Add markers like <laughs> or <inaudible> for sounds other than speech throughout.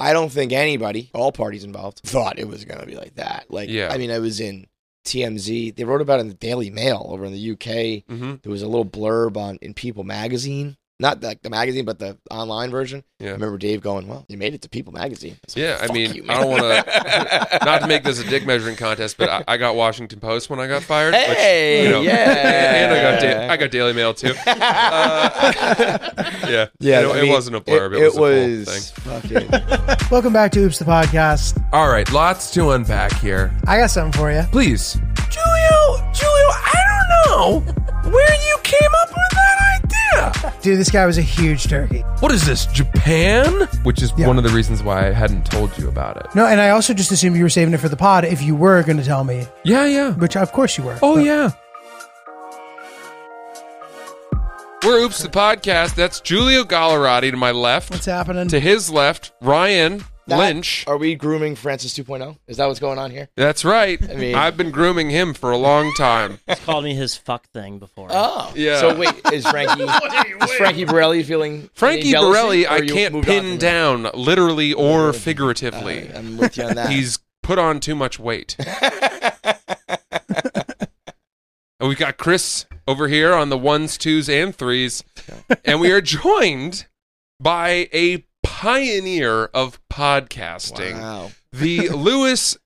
I don't think anybody, all parties involved, thought it was going to be like that. Like, Yeah. I mean, I was in TMZ. They wrote about it in the Daily Mail over in the UK. hmm There was a little blurb on in People magazine, not like the magazine, but the online version. Yeah. I Yeah. remember Dave going, "Well, you made it to People magazine." I like, Yeah, I mean, you, I don't wanna- <laughs> Not to make this a dick measuring contest, but I, I got Washington Post when I got fired. which, Hey, you know, yeah, and I got da- I got Daily Mail too. <laughs> Uh, <laughs> yeah, yeah, it, I it wasn't a blurb. It, was, a full thing. fucking. Welcome back to Oops the Podcast. All right, lots to unpack here. I got something for you. Please. Julio, Julio, I don't know where you came up with that. <laughs> Dude, this guy was a huge turkey. What is this, Japan? Which is Yeah. one of the reasons why I hadn't told you about it. No, and I also just assumed you were saving it for the pod if you were going to tell me, Yeah, yeah. which of course you were. Oh, But- yeah. We're Oops the podcast. That's Julio Gallerati to my left. What's happening? To his left, Ryan That- Lynch. Are we grooming Francis 2.0? Is that what's going on here? That's right. I mean- I've been grooming him for a long time. <laughs> He's called me his fuck thing before. Oh, Yeah. So wait, is Frankie <laughs> is Frankie Borelli feeling Frankie any Borelli, I can't pin from down, literally or it? figuratively. Uh, I'm with you on that. He's put on too much weight. <laughs> And we've got Chris over here on the ones, twos, and threes. And we are joined by a pioneer of podcasting. wow. The Lewis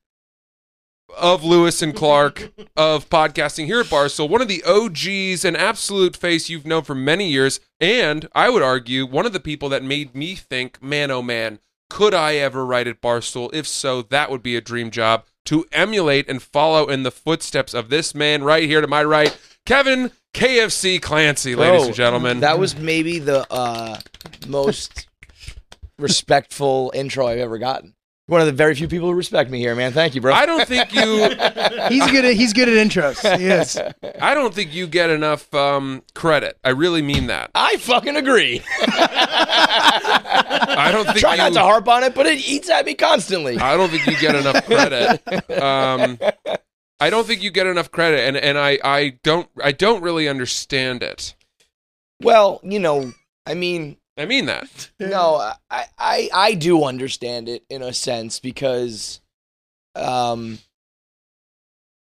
of Lewis and Clark of podcasting here at Barstool, one of the OGs, an absolute face you've known for many years, and I would argue one of the people that made me think, man, oh man, could I ever write at Barstool? If so, that would be a dream job to emulate and follow in the footsteps of this man right here to my right, Kevin KFC Clancy, ladies Bro, and gentlemen. That was maybe the uh, most respectful intro I've ever gotten. One of the very few people who respect me here, man. Thank you, bro. I don't think you <laughs> He's good at he's good at intros. He is. I don't think you get enough um, credit. I really mean that. I fucking agree. <laughs> I don't think Try you, not to harp on it, but it eats at me constantly. I don't think you get enough credit. <laughs> Um, I don't think you get enough credit, and, and I, I don't I don't really understand it. Well, you know, I mean, I mean that. no, I, I, I do understand it in a sense because, um,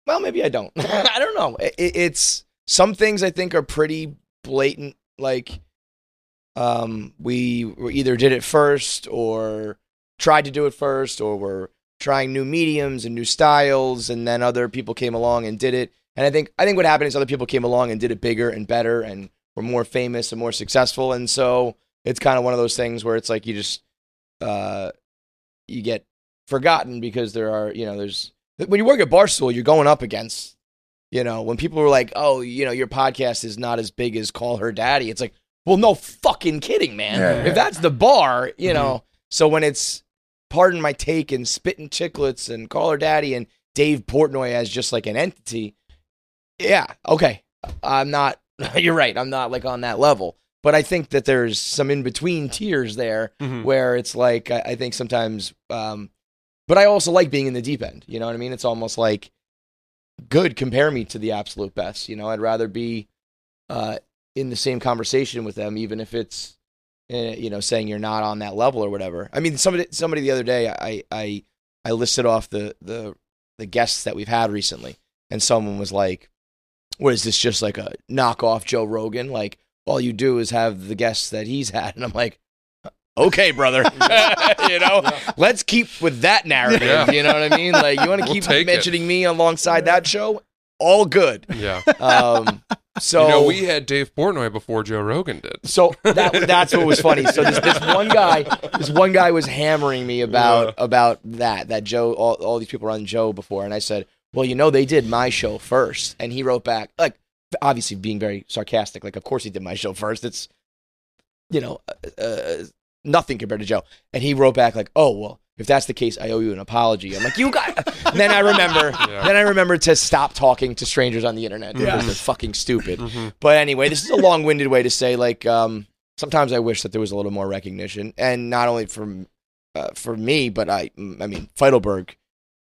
well, maybe I don't. <laughs> I don't know. It, it's some things I think are pretty blatant. Like, um, we either did it first or tried to do it first, or were trying new mediums and new styles, and then other people came along and did it. And I think I think what happened is other people came along and did it bigger and better and were more famous and more successful, and so it's kind of one of those things where it's like you just uh, you get forgotten because there are you know there's when you work at Barstool, you're going up against you know when people were like, oh, you know, your podcast is not as big as Call Her Daddy. It's like, well, no fucking kidding, man. If that's the bar, you know. So when it's pardon my take and spitting Chiclets and Call Her Daddy and Dave Portnoy as just like an entity, yeah, okay. I'm not. <laughs> You're right. I'm not like on that level. But I think that there's some in between tiers there Mhm. where it's like I, I think sometimes. Um, but I also like being in the deep end. You know what I mean? It's almost like good. Compare me to the absolute best. You know, I'd rather be uh, in the same conversation with them, even if it's uh, you know saying you're not on that level or whatever. I mean, somebody somebody the other day, I I I listed off the the the guests that we've had recently, and someone was like, "What is this? Just like a knockoff Joe Rogan? Like all you do is have the guests that he's had?" And I'm like. Okay, brother. <laughs> you know, let's keep with that narrative. Yeah. You know what I mean? Like, you want to We'll keep take it. mentioning me alongside that show? All good. Yeah. Um, so you know, we had Dave Portnoy before Joe Rogan did. so that that's what was funny. So this this one guy, this one guy was hammering me about about that that Joe all, all these people were on Joe before, and I said, well, you know, they did my show first, and he wrote back like obviously being very sarcastic, like of course he did my show first. It's you know uh, uh, nothing compared to Joe, and he wrote back like, oh well. If that's the case, I owe you an apology. I'm like, you got. <laughs> Then I remember. <laughs> Yeah. Then I remember to stop talking to strangers on the internet because Yeah. they're fucking stupid. Mhm. But anyway, this is a long-winded way to say like um, sometimes I wish that there was a little more recognition, and not only from uh, for me, but I I mean Feitelberg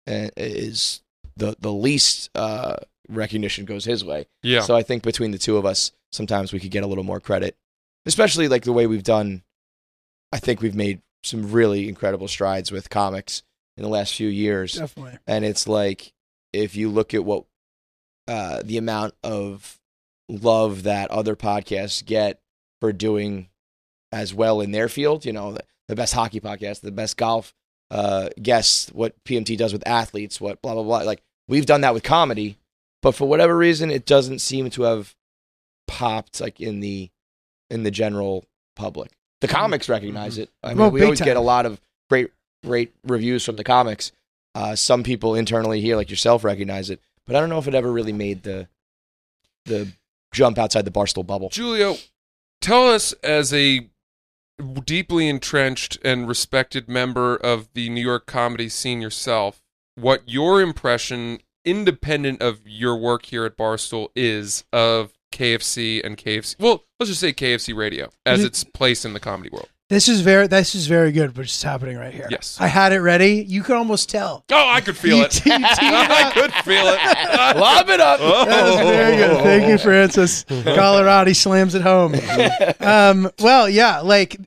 uh, is the the least uh, recognition goes his way. Yeah. So I think between the two of us, sometimes we could get a little more credit, especially like the way we've done. I think we've made some really incredible strides with comics in the last few years Definitely. and it's like if you look at what uh, the amount of love that other podcasts get for doing as well in their field, you know, the, the best hockey podcast, the best golf uh, guests, what PMT does with athletes, what blah blah blah. Like we've done that with comedy, but for whatever reason, it doesn't seem to have popped like in the in the general public. The comics recognize it. I mean, Well, we big always get a lot of great great reviews from the comics. Uh, some people internally here, like yourself, recognize it, but I don't know if it ever really made the the jump outside the barstool bubble. Julio, tell us as a deeply entrenched and respected member of the New York comedy scene yourself, what your impression, independent of your work here at Barstool, is of KFC and KFC. Well, let's just say KFC Radio as its place in the comedy world. This is very this is very good, which is happening right here. Yes. I had it ready. You could almost tell. Oh, I could feel it. te- <laughs> you teed it <laughs> I could feel it. <laughs> Lob it up. Oh. That was very good. Thank you, Francis. Colorado slams it home. Um, well, yeah, like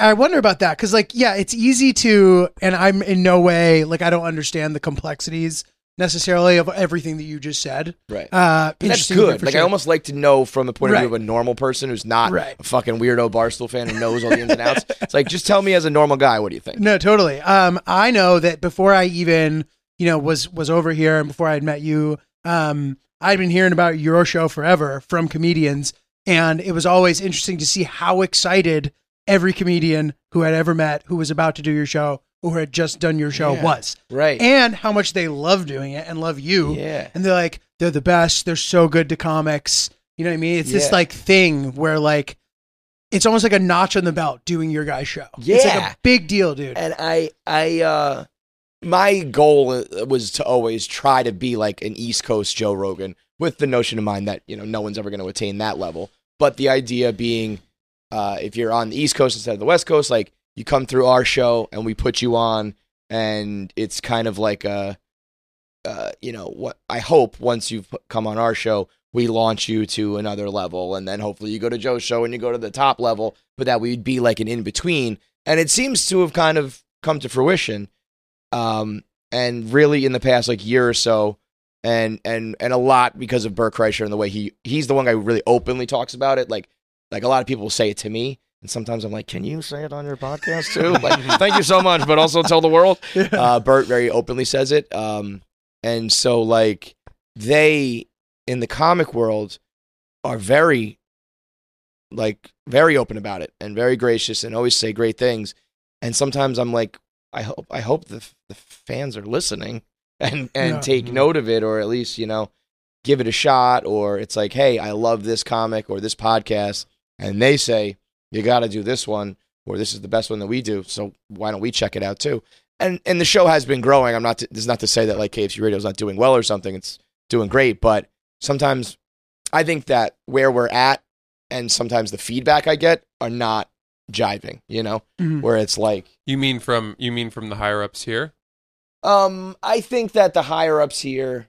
I wonder about that because, like, yeah, it's easy to, and I'm in no way like I don't understand the complexities necessarily of everything that you just said. Right. Uh, That's good. Like I almost like to know from the point of view of a normal person who's not Right. a fucking weirdo Barstool fan who knows all the ins and outs. <laughs> It's like just tell me as a normal guy, what do you think? No, totally. Um, I know that before I even, you know, was was over here and before I had met you, um, I'd been hearing about your show forever from comedians, and it was always interesting to see how excited every comedian who had ever met who was about to do your show who had just done your show Yeah. was, Right. and how much they love doing it and love you. yeah. And they're like, they're the best. They're so good to comics. You know what I mean? It's this like thing where like. It's almost like a notch on the belt doing your guy's show. It's like Yeah. a big deal, dude. And I, I, uh, my goal was to always try to be like an East Coast Joe Rogan, with the notion in mind that you know no one's ever going to attain that level. But the idea being, uh, if you're on the East Coast instead of the West Coast, like you come through our show and we put you on, and it's kind of like a, uh, you know, what I hope once you've come on our show, we launch you to another level, and then hopefully you go to Joe's show and you go to the top level, but that we'd be like an in between. And it seems to have kind of come to fruition. Um, and really in the past like year or so, and and and a lot because of Bert Kreischer and the way he he's the one guy who really openly talks about it. Like like a lot of people say it to me, and sometimes I'm like, can you say it on your podcast too? <laughs> like, thank you so much, but also tell the world. <laughs> Uh, Bert very openly says it. Um, and so like they in the comic world are very like very open about it and very gracious and always say great things. And sometimes I'm like, I hope I hope the the fans are listening <laughs> and and Yeah. take note of it, or at least you know give it a shot. Or it's like, hey, I love this comic or this podcast, and they say you got to do this one, or this is the best one that we do. So why don't we check it out too? And and the show has been growing. I'm not to, this is not to say that like KFC Radio is not doing well or something. It's doing great, but sometimes I think that where we're at and sometimes the feedback I get are not jiving. You know, Mhm. where it's like. You mean from you mean from the higher ups here? Um, I think that the higher ups here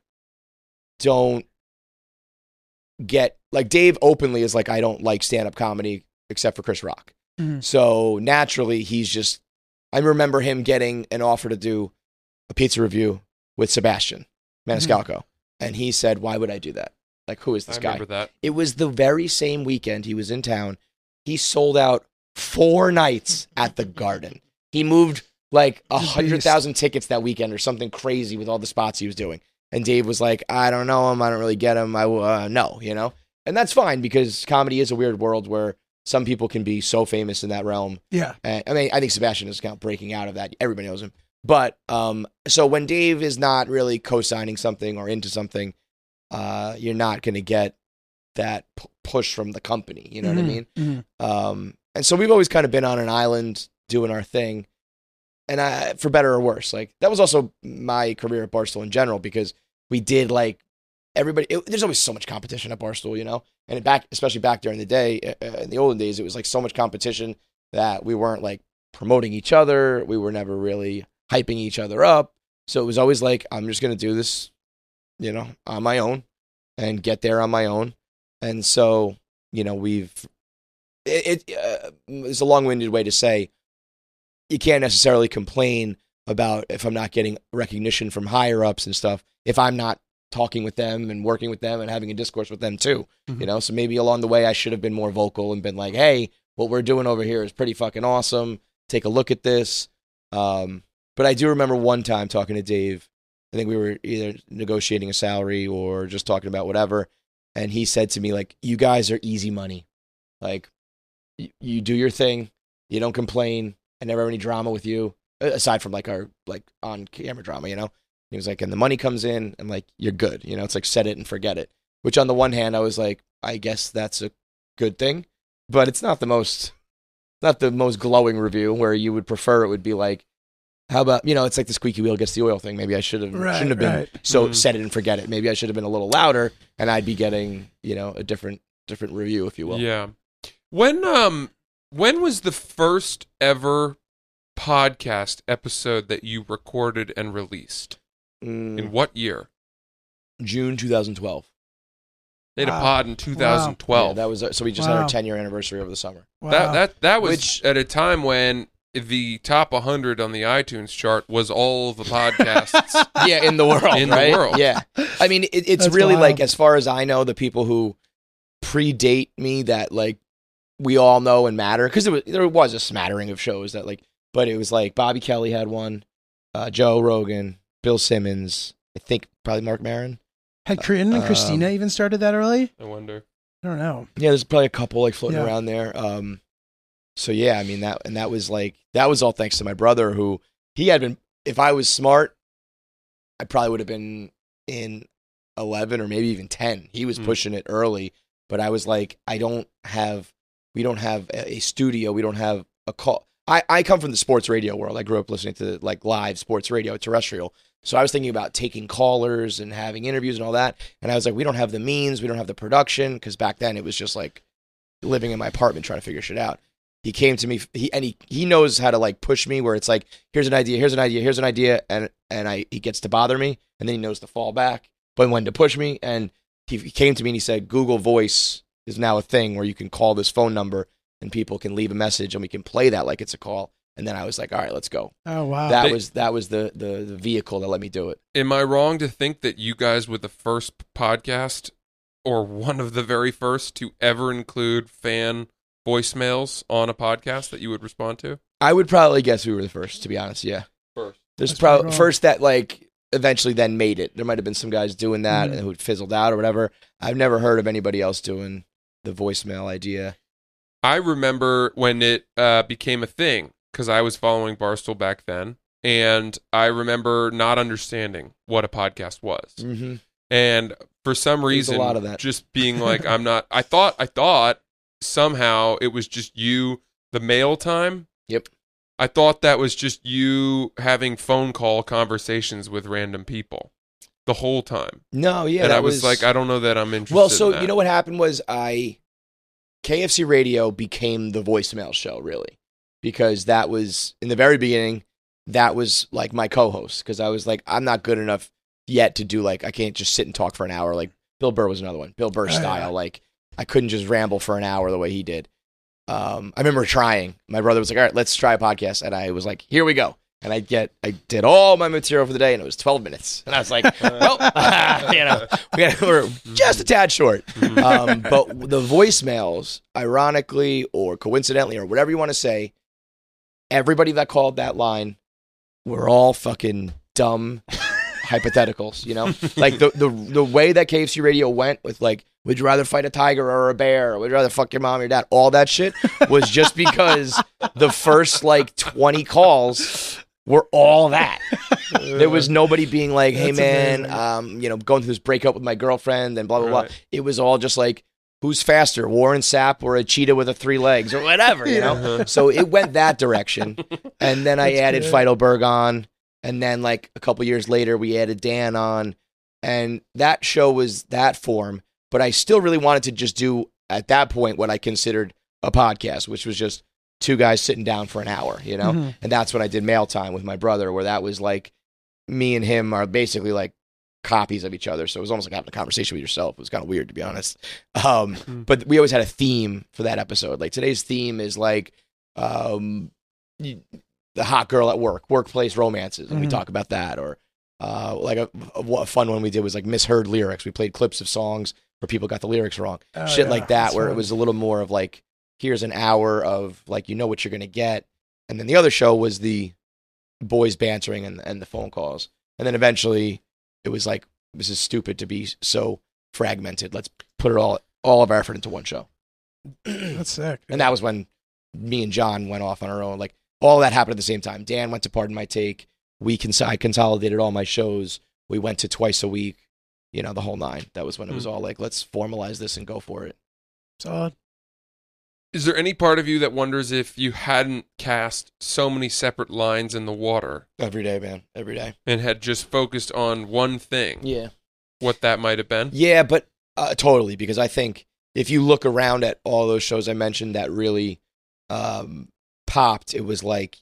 don't get like Dave openly is like I don't like stand up comedy except for Chris Rock. Mhm. So naturally he's just I remember him getting an offer to do a pizza review with Sebastian Maniscalco. And he said, Why would I do that? Like who is this I guy? remember that. It was the very same weekend he was in town. He sold out four nights at the Garden. He moved like a He's a hundred beast. thousand tickets that weekend or something crazy with all the spots he was doing. And Dave was like, "I don't know him. I don't really get him. I uh, no, you know." And that's fine because comedy is a weird world where some people can be so famous in that realm Yeah. and, I mean, I think Sebastian is kind of breaking out of that. Everybody knows him. But um, so when Dave is not really co-signing something or into something, uh, you're not going to get that p- push from the company. You know what I Mhm. mean? Mhm. Um, and so we've always kind of been on an island doing our thing, and I, for better or worse, like that was also my career at Barstool in general because we did like everybody. It, there's always so much competition at Barstool, you know, and back, especially back during the day, uh, uh, in the olden days, it was like so much competition that we weren't like promoting each other. We were never really hyping each other up. So it was always like, I'm just going to do this, you know, on my own and get there on my own. And so, you know, we've, it, it uh, it's a long winded way to say you can't necessarily complain about if I'm not getting recognition from higher ups and stuff if I'm not talking with them and working with them and having a discourse with them too. Mhm. You know, so maybe along the way I should have been more vocal and been like, "Hey, what we're doing over here is pretty fucking awesome. Take a look at this." Um, but I do remember one time talking to Dave. I think we were either negotiating a salary or just talking about whatever, and he said to me like, "You guys are easy money. Like, y- you do your thing. You don't complain. I never have any drama with you, aside from like our like on camera drama. You know." He was like, "And the money comes in, and like you're good. You know, it's like set it and forget it." Which on the one hand, I was like, I guess that's a good thing, but it's not the most not the most glowing review where you would prefer it would be like how about you know it's like the squeaky wheel gets the oil thing maybe i should have Right, shouldn't have been right. so Mhm. set it and forget it maybe i should have been a little louder and i'd be getting you know a different different review if you will Yeah. When um when was the first ever podcast episode that you recorded and released? Mm, In what year? june 2012 They had a pod in 2012. yeah, that was so we just had our 10 year anniversary over the summer Wow. That that that was Which- at a time when the top 100 on the iTunes chart was all the podcasts. <laughs> yeah in the world In the world. yeah i mean it, it's That's really wild. like as far as i know the people who predate me that like we all know and matter because was, there was a smattering of shows that like but it was like bobby kelly had one uh, joe rogan bill simmons i think probably mark Maron. Had Corinne and Um, Christina even started that early? I wonder. I don't know. yeah there's probably a couple like floating Yeah. around there um so yeah i mean that and that was like that was all thanks to my brother who he had been if i was smart i probably would have been in 11 or maybe even 10 he was Mm. pushing it early but i was like i don't have we don't have a, a studio we don't have a call I, I come from the sports radio world. I grew up listening to like live sports radio terrestrial. So i was thinking about taking callers and having interviews and all that. And i was like we don't have the means. We don't have the production. Because back then it was just like living in my apartment trying to figure shit out. He came to me he and he he knows how to like push me where it's like here's an idea here's an idea here's an idea. And and i he gets to bother me and then he knows to fall back. But when to push me and he, he came to me and he said google voice is now a thing where you can call this phone number and people can leave a message and we can play that like it's a call and then i was like all right let's go Oh wow. that They- was that was the, the the vehicle that let me do it Am I wrong to think that you guys were the first podcast or one of the very first to ever include fan voicemails on a podcast that you would respond to? i would probably guess we were the first to be honest yeah First. There's probably first that like eventually then made it. There might have been some guys doing that Mhm. and who fizzled out or whatever. I've never heard of anybody else doing the voicemail idea. I remember when it uh, became a thing because I was following Barstool back then, and I remember not understanding what a podcast was, Mm-hmm. and for some There's a reason, lot of that. just being <laughs> like, I'm not. I thought, I thought somehow it was just you, the mail time. Yep. I thought that was just you having phone call conversations with random people the whole time, No, yeah, and that I was, like, I don't know that I'm interested. well, so in you know what happened was I KFC Radio became the voicemail show really because that was in the very beginning. That was like my co-host because I was like, I'm not good enough yet to do like I can't just sit and talk for an hour. Like Bill Burr was another one, Bill Burr Oh, style. Like I couldn't just ramble for an hour the way he did. Um, I remember trying. My brother was like, "All right, let's try a podcast," and I was like, "Here we go." And I get, I did all my material for the day, and it was 12 minutes. And I was like, <laughs> "Well, <laughs> you know, we we're just a tad short." Mhm. um, but the voicemails, ironically or coincidentally or whatever you want to say, everybody that called that line were all fucking dumb <laughs> hypotheticals. You know, like the the the way that KFC Radio went with like, would you rather fight a tiger or a bear? Or would you rather fuck your mom or your dad? All that shit was just because the first like twenty calls were all that. <laughs> There was nobody being like, "Hey That's man, um, you know, going through this breakup with my girlfriend and blah blah blah." It was all just like, "Who's faster, Warren Sapp or a cheetah with a three legs or whatever?" You know. So it went that direction, <laughs> and then I That's added good. Feitelberg on, and then like a couple years later, we added Dan on, and that show was that form. But I still really wanted to just do at that point what I considered a podcast, which was just two guys sitting down for an hour, you know. Mhm. And that's when I did mail time with my brother, where that was like me and him are basically like copies of each other. So it was almost like having a conversation with yourself. It was kind of weird to be honest. Um, Mm. but we always had a theme for that episode. Like today's theme is like um, the hot girl at work, workplace romances, and we Mhm. talk about that. Or uh, like a, a, a fun one we did was like misheard lyrics. We played clips of songs where people got the lyrics wrong, Oh, shit yeah, like that, that's where it was a little more of like, here's an hour of like you know what you're gonna get, and then the other show was the boys bantering and and the phone calls, and then eventually it was like this is stupid to be so fragmented. Let's put it all all of our effort into one show. <clears throat> That's sick. And that was when me and John went off on our own. Like all that happened at the same time. Dan went to Pardon My Take. We cons- I consolidated all my shows. We went to twice a week. You know the whole nine. That was when it was hmm. all like, let's formalize this and go for it. solid. Is there any part of you that wonders if you hadn't cast so many separate lines in the water Every day, man. Every day. and had just focused on one thing, Yeah. what that might have been? Yeah, but uh, totally because I think if you look around at all those shows I mentioned that really um, popped, it was like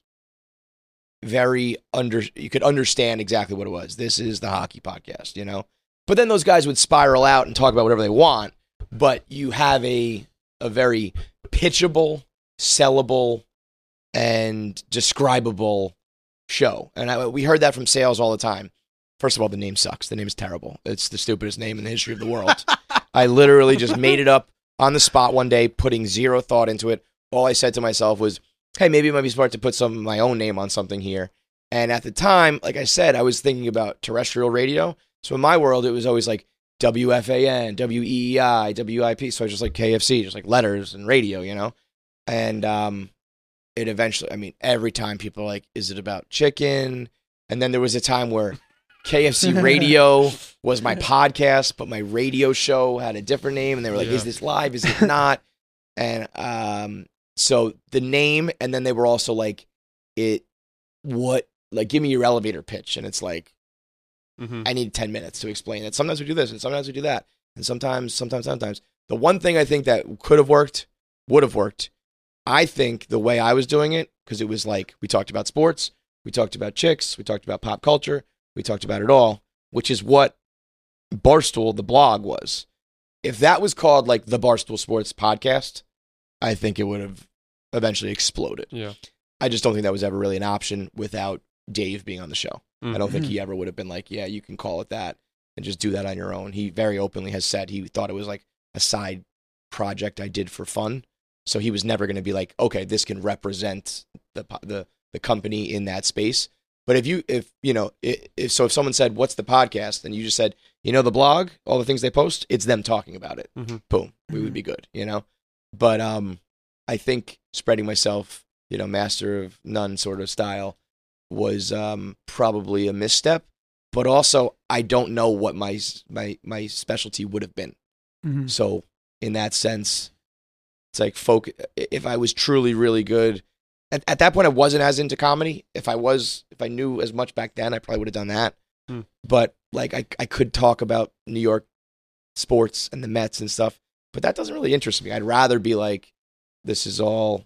very under. You could understand exactly what it was. This is the hockey podcast, you know. But then those guys would spiral out and talk about whatever they want. But you have a a very pitchable, sellable, and describable show, and I, we heard that from sales all the time. First of all, the name sucks. The name is terrible. It's the stupidest name in the history of the world. <laughs> I literally just made it up on the spot one day, putting zero thought into it. All I said to myself was, hey, maybe it might be smart to put some of my own name on something here. And at the time, like I said, I was thinking about terrestrial radio. So in my world, it was always like WFAN, WEEI, WIP. So I was just like KFC, just like letters and radio, you know? And um, it eventually, I mean, every time people are like, is it about chicken? And then there was a time where KFC <laughs> radio was my podcast, but my radio show had a different name, and they were like, Yeah. "Is this live? Is it <laughs> not?" and um, so the name, and then they were also like, "It, what? Like, give me your elevator pitch," and it's like, Mm-hmm. I need ten minutes to explain it. Sometimes we do this, and sometimes we do that, and sometimes, sometimes, sometimes. The one thing I think that could have worked, would have worked. I think the way I was doing it, because it was like we talked about sports, we talked about chicks, we talked about pop culture, we talked about it all, which is what Barstool, the blog, was. If that was called like the Barstool Sports Podcast, I think it would have eventually exploded. Yeah. I just don't think that was ever really an option without Dave being on the show. I don't think he ever would have been like, yeah, you can call it that and just do that on your own. He very openly has said he thought it was like a side project I did for fun. So he was never going to be like, okay, this can represent the the the company in that space. But if you if you know if, so if someone said what's the podcast and you just said you know the blog all the things they post it's them talking about it Mhm. boom we would be good you know but um I think spreading myself you know master of none sort of style was um probably a misstep but also I don't know what my my my specialty would have been Mhm. so in that sense, it's like folk. If I was truly really good, at, at that point I wasn't as into comedy. If I was, if I knew as much back then, I probably would have done that. Hmm. But like I, I could talk about New York sports and the Mets and stuff, but that doesn't really interest me. I'd rather be like, this is all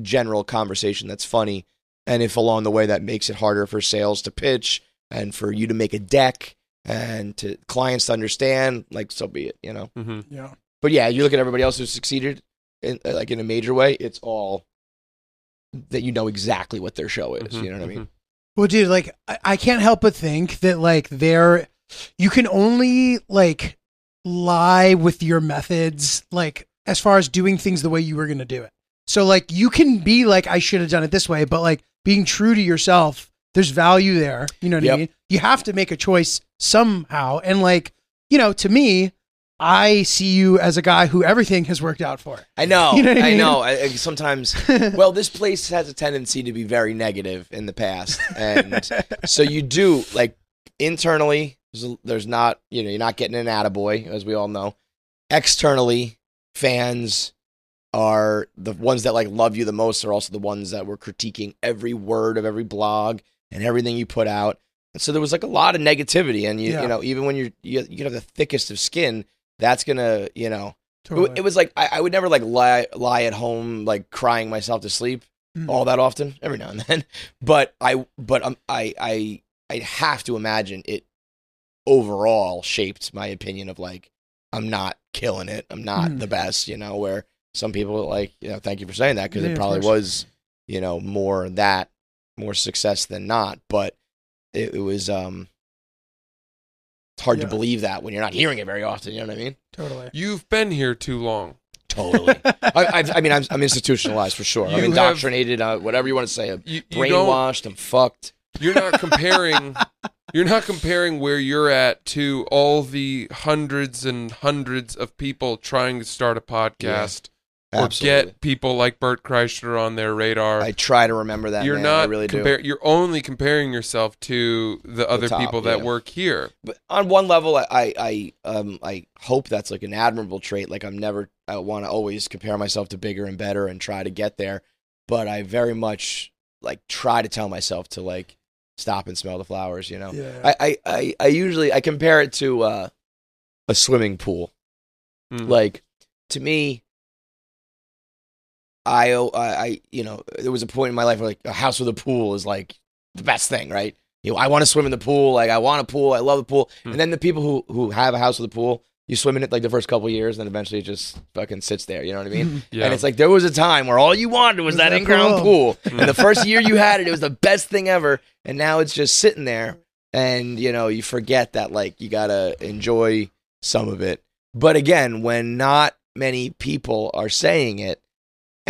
general conversation that's funny, and if along the way that makes it harder for sales to pitch and for you to make a deck and to clients to understand, like so be it, you know. Mm-hmm. Yeah. But yeah, you look at everybody else who's succeeded, in, like in a major way. It's all that you know exactly what their show is. Mhm, You know what I mean? Well, dude, like I, I can't help but think that like there, you can only like lie with your methods, like as far as doing things the way you were going to do it. So like you can be like I should have done it this way, but like being true to yourself, there's value there. You know what I mean? You have to make a choice somehow, and like you know, to me, I see you as a guy who everything has worked out for. I know. <laughs> You know I I know. I, I- sometimes, <laughs> well, this place has a tendency to be very negative in the past, and so you do like internally. There's, a- there's not, you know, you're not getting an attaboy, as we all know. Externally, fans are the ones that like love you the most. Are also the ones that were critiquing every word of every blog and everything you put out. And so there was like a lot of negativity, and you, Yeah. you know, even when you're you, you have the thickest of skin, that's gonna, you know, it, Totally. it was like I, I would never like lie lie at home like crying myself to sleep Mhm. all that often every now and <laughs> then but i but um, i i i have to imagine it overall shaped my opinion of like i'm not killing it i'm not Mhm. the best you know where some people like you know thank you for saying that because Yeah, it probably was you know more that more success than not. But it, it was um, it's hard Yeah. to believe that when you're not hearing it very often. You know what I mean? Totally. You've been here too long. Totally. <laughs> I, I've, I mean, I'm, I'm institutionalized for sure. You I'm have- indoctrinated. Uh, whatever you want to say. I'm You, you brainwashed. I'm fucked. You're not <laughs> comparing. you're not comparing where you're at to all the hundreds and hundreds of people trying to start a podcast or get people like Bert Kreischer on their radar. I try to remember that. you're man. not I really do. You're only comparing yourself to the other top, people that yeah. work here. but on one level, I, I, I, um, I hope that's like an admirable trait. Like I'm never, I want to always compare myself to bigger and better and try to get there. But I very much like try to tell myself to like stop and smell the flowers. You know, Yeah. I, I, I, I usually I compare it to uh, a swimming pool. Mm. Like to me, I, I, I, you know, there was a point in my life where like a house with a pool is like the best thing, right? You know, I want to swim in the pool. Like I want a pool. I love the pool. Hmm. And then the people who who have a house with a pool, you swim in it like the first couple of years, and then eventually it just fucking sits there. You know what I mean? <laughs> Yeah. And it's like there was a time where all you wanted was Was that that in-ground pool. pool. and the first year you had it, it was the <laughs> best thing ever. And now it's just sitting there, and you know you forget that like you gotta enjoy some of it. But again, when not many people are saying it,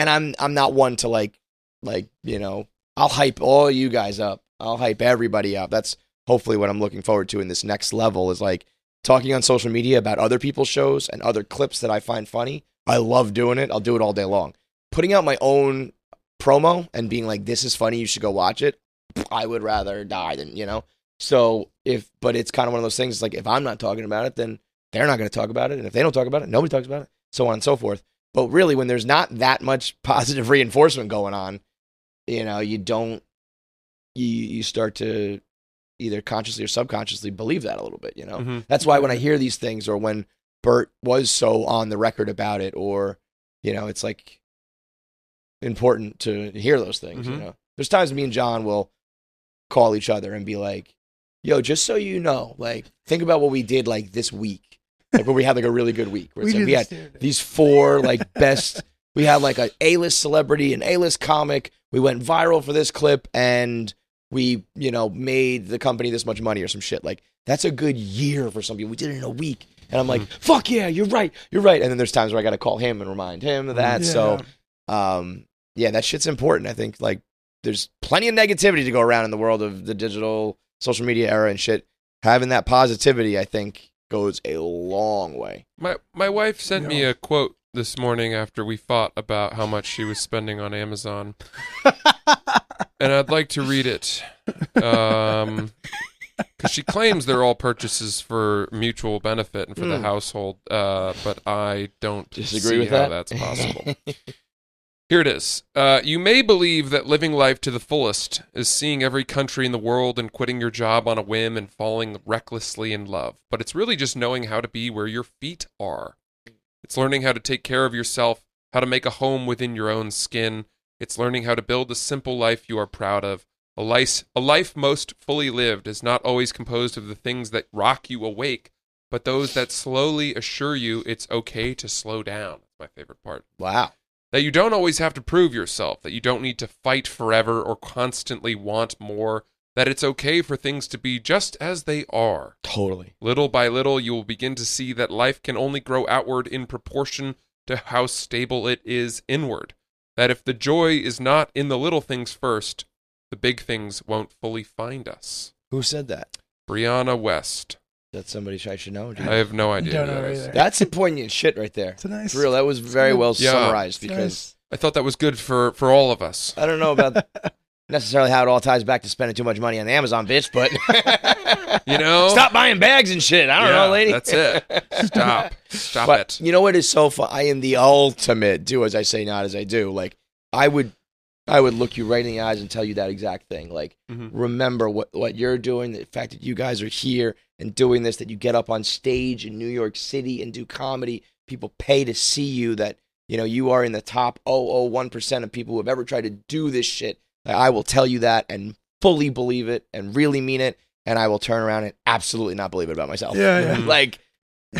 and I'm I'm not one to like like you know I'll hype all you guys up. I'll hype everybody up. That's hopefully what I'm looking forward to in this next level is like talking on social media about other people's shows and other clips that I find funny. I love doing it. I'll do it all day long. Putting out my own promo and being like, "This is funny. You should go watch it." I would rather die than you know. So if, but it's kind of one of those things. Like if I'm not talking about it, then they're not going to talk about it, and if they don't talk about it, nobody talks about it. So on and so forth. But really, when there's not that much <laughs> positive reinforcement going on, you know, you don't, you you start to either consciously or subconsciously believe that a little bit. You know, Mhm. that's why when I hear these things, or when Bert was so on the record about it, or you know, it's like important to hear those things. You Mhm. know, there's times me and John will call each other and be like, "Yo, just so you know, like, think about what we did like this week, like where we had like a really good week. Where do like, we had these four like best. We had like a A-list celebrity, an A-list comic. We went viral for this clip, and we, you know, made the company this much money or some shit. Like that's a good year for some people. We did it in a week, and I'm like, fuck yeah, you're right, you're right. And then there's times where I got to call him and remind him of that. Yeah. So, um, yeah, that shit's important. I think like there's plenty of negativity to go around in the world of the digital social media era and shit. Having that positivity, I think, goes a long way. My my wife sent me a quote this morning after we fought about how much she was spending on Amazon, <laughs> and I'd like to read it. Um, because she claims they're all purchases for mutual benefit and for the Hmm. household, uh, but I don't Disagree see with how that? that's possible. <laughs> Here it is. Uh, you may believe that living life to the fullest is seeing every country in the world and quitting your job on a whim and falling recklessly in love, but it's really just knowing how to be where your feet are. It's learning how to take care of yourself, how to make a home within your own skin. It's learning how to build a simple life you are proud of. A life, a life most fully lived is not always composed of the things that rock you awake, but those that slowly assure you it's okay to slow down. That's my favorite part wow. That you don't always have to prove yourself, that you don't need to fight forever or constantly want more, that it's okay for things to be just as they are. Totally. Little by little, you will begin to see that life can only grow outward in proportion to how stable it is inward. That if the joy is not in the little things first, the big things won't fully find us. Who said that? Brianna Wiest. That's somebody I should know. I have no idea. Don't who know that is. either. That's some poignant shit right there. It's a nice. For real, that was very well Yeah. summarized because nice. I thought that was good for, for all of us. I don't know about <laughs> necessarily how it all ties back to spending too much money on Amazon, bitch, but <laughs> You know? stop buying bags and shit. I don't Yeah, know, lady. That's it. Stop. Stop but it. you know what is so fun? I am the ultimate do as I say, not as I do. Like I would, I would look you right in the eyes and tell you that exact thing. Like Mhm. remember what what you're doing. The fact that you guys are here and doing this. That you get up on stage in New York City and do comedy. People pay to see you. That you know you are in the top 001% of people who have ever tried to do this shit. I will tell you that and fully believe it and really mean it. And I will turn around and absolutely not believe it about myself Yeah, yeah. <laughs> Like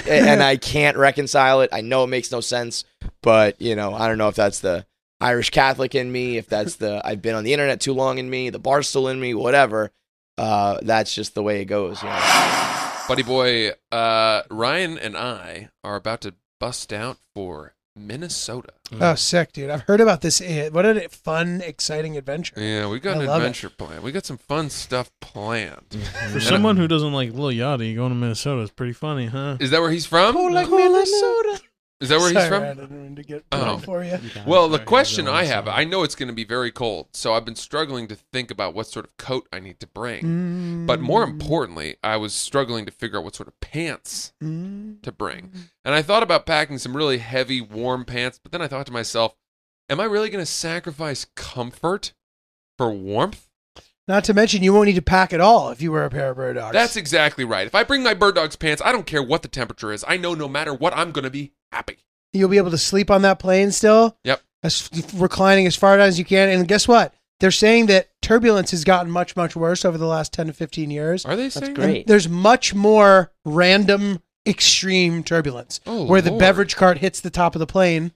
and I can't reconcile it. I know it makes no sense, but you know, I don't know if that's the Irish Catholic in me, if that's the <laughs> I've been on the internet too long in me, the barstool in me, whatever. Uh, that's just the way it goes. You know? Buddy boy, uh, Ryan and I are about to bust out for Minnesota. Oh, sick, dude! I've heard about this. eh, What a fun, exciting adventure. Yeah, we got I an love it. adventure planned. We got some fun stuff planned. <laughs> For someone who doesn't like Lil Yachty, going to Minnesota is pretty funny, huh? Is that where he's from? Oh, like Minnesota. Is that where he's Sorry, from? I didn't mean to get Oh. for you. Well, the question I have. I know it's going to be very cold, so I've been struggling to think about what sort of coat I need to bring. But more Mm. importantly, I was struggling to figure out what sort of pants Mm. to bring. And I thought about packing some really heavy, warm pants, but then I thought to myself, am I really going to sacrifice comfort for warmth? Not to mention, you won't need to pack at all if you wear a pair of bird dogs. That's exactly right. If I bring my bird dog's pants, I don't care what the temperature is. I know no matter what, I'm going to be happy. You'll be able to sleep on that plane still. Yep. As reclining as far down as you can. And guess what? They're saying that turbulence has gotten much, much worse over the last 10 to 15 years. Are they That's saying? great. And there's much more random, extreme turbulence Oh, where the Lord. beverage cart hits the top of the plane.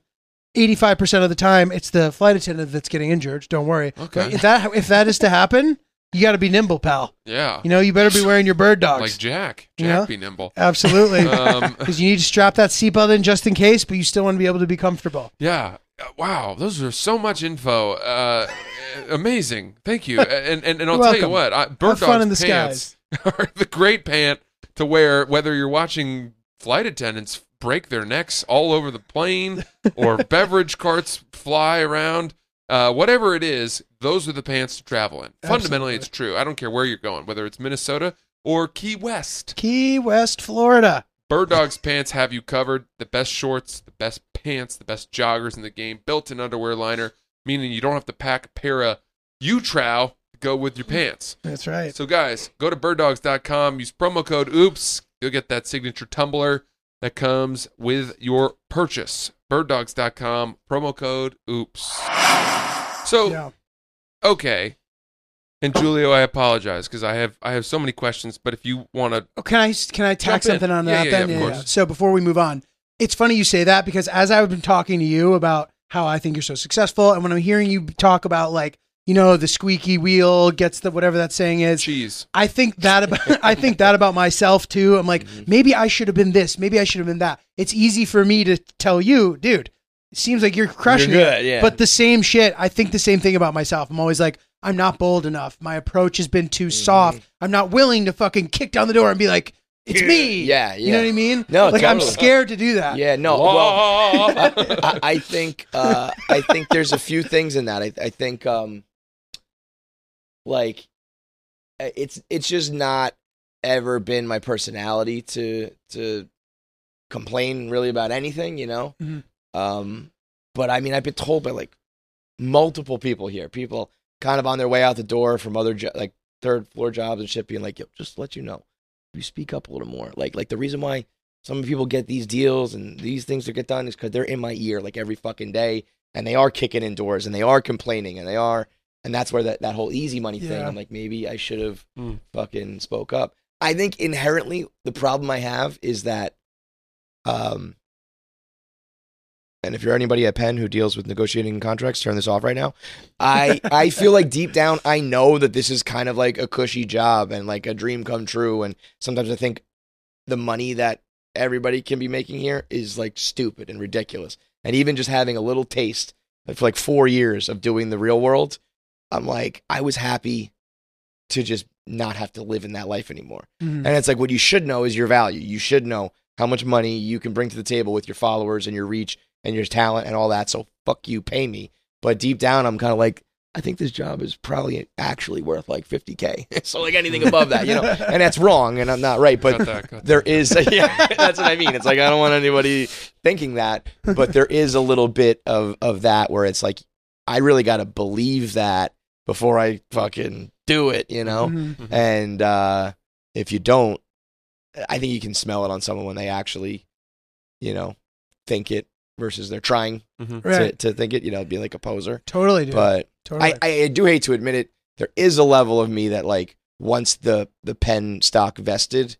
85% of the time, it's the flight attendant that's getting injured. Don't worry. Okay. But if that, if that is to happen, you got to be nimble, pal. Yeah. You know, you better be wearing your bird dogs. like Jack. You Jack know? be nimble. Absolutely. <laughs> Um, <laughs> Because you need to strap that seatbelt in just in case, but you still want to be able to be comfortable. yeah. Uh, Wow. Those are so much info. Uh, amazing. Thank you. <laughs> And and, and I'll tell you what. I, bird Have fun in the pants are the great pant to wear whether you're watching flight attendants break their necks all over the plane or <laughs> beverage carts fly around. Uh, whatever it is, those are the pants to travel in. Fundamentally, it's true. I don't care where you're going, whether it's Minnesota or Key West. Key West, Florida. Bird Dog's pants have you covered. The best shorts, the best pants, the best joggers in the game. Built-in underwear liner, meaning you don't have to pack a pair of U-Trow to go with your pants. That's right. So guys, go to birddogs.com, use promo code OOPS. You'll get that signature tumbler that comes with your purchase. Birddogs.com, promo code OOPS. So, Yeah. okay. And Julio, I apologize because I have I have so many questions, but if you want to Oh, can I can I tack Jump in. something on Yeah, that yeah, then? yeah. So before we move on, it's funny you say that because as I've been talking to you about how I think you're so successful, and when I'm hearing you talk about like you know the squeaky wheel gets the whatever that saying is, cheese. I think that about <laughs> I think that about myself too. I'm like, maybe I should have been this, maybe I should have been that. It's easy for me to tell you, dude. It seems like you're crushing You're it. yeah. But the same shit, I think the same thing about myself. I'm always like, I'm not bold enough. My approach has been too soft. I'm not willing to fucking kick down the door and be like, it's me. Yeah, You know what I mean? No, like I'm scared to do that. Yeah, no. Well, I, I <laughs> think uh, I think there's a few things in that. I, I think um, like uh, it's it's just not ever been my personality to to complain really about anything, you know. Mhm. Um, but I mean, I've been told by like multiple people here, people kind of on their way out the door from other jo- like third floor jobs and shit, being like, "Yo, just let you know, you speak up a little more." Like, like the reason why some people get these deals and these things to get done is because they're in my ear like every fucking day, and they are kicking in doors and they are complaining and they are, and that's where that that whole easy money thing. Yeah. I'm like, maybe I should have Hmm. fucking spoke up. I think inherently the problem I have is that, um, and if you're anybody at Penn who deals with negotiating contracts, turn this off right now. I I feel like deep down I know that this is kind of like a cushy job and like a dream come true. And sometimes I think the money that everybody can be making here is like stupid and ridiculous. And even just having a little taste for like four years of doing the real world, I'm like I was happy to just not have to live in that life anymore. Mhm. And it's like what you should know is your value. You should know how much money you can bring to the table with your followers and your reach and your talent and all that. So fuck you, pay me. But deep down, I'm kind of like, I think this job is probably actually worth like 50k. <laughs> so like anything above that, you know. <laughs> And that's wrong, and I'm not right. But Got that, got there is, <laughs> yeah, that's what I mean. It's like I don't want anybody thinking that, but there is a little bit of of that where it's like I really got to believe that before I fucking do it, you know. Mhm. And uh, if you don't, I think you can smell it on someone when they actually, you know, think it versus they're trying Right. to, to think it, you know, being like a poser. Totally, dude. But totally. I, I do hate to admit it. There is a level of me that like once the the Penn stock vested,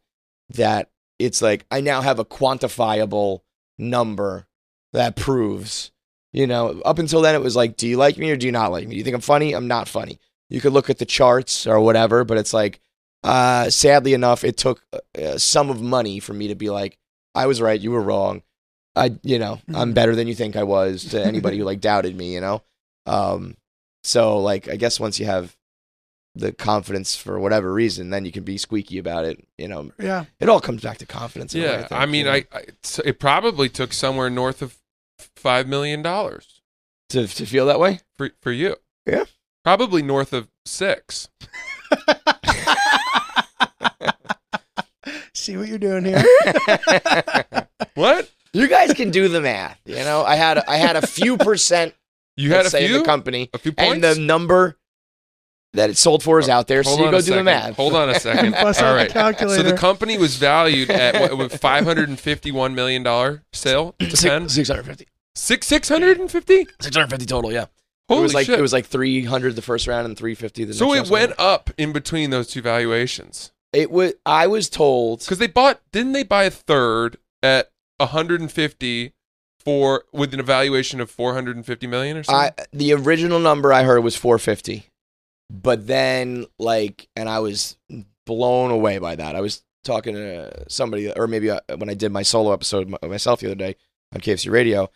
that it's like I now have a quantifiable number that proves You know, up until then, it was like, do you like me or do you not like me? Do you think I'm funny? I'm not funny. You could look at the charts or whatever, but it's like, uh, sadly enough, it took a sum of money for me to be like, I was right, you were wrong. I, you know, I'm better than you think I was to anybody who like <laughs> doubted me, you know? Um, so like, I guess once you have the confidence for whatever reason, then you can be squeaky about it. You know, Yeah. it all comes back to confidence. in a way, Yeah, think, I mean, you know, I, I it probably took somewhere north of five million dollars to to feel that way. for for you. Yeah. probably north of six. <laughs> See what you're doing here. <laughs> What? you guys can do the math. You know, I had I had a few percent. You had a let's say, in few, the company, a few points. and the number that it sold for is uh, out there. Hold so you on go a do the math. Hold on a <laughs> second. Bust All out. So the company was valued at what, five hundred and fifty-one million dollar sale to ten Six hundred fifty. six six hundred and fifty. Six hundred fifty total. Yeah. Holy it was like shit! it was like three hundred the first round and three fifty the next. so next it round. went up in between those two valuations It was. I was told. because they bought. Didn't they buy a third at one hundred and fifty for with an evaluation of four hundred and fifty million or something? I the original number I heard was 450, but then like, and I was blown away by that. I was talking to somebody, or maybe uh, when I did my solo episode my- myself the other day on KFC Radio,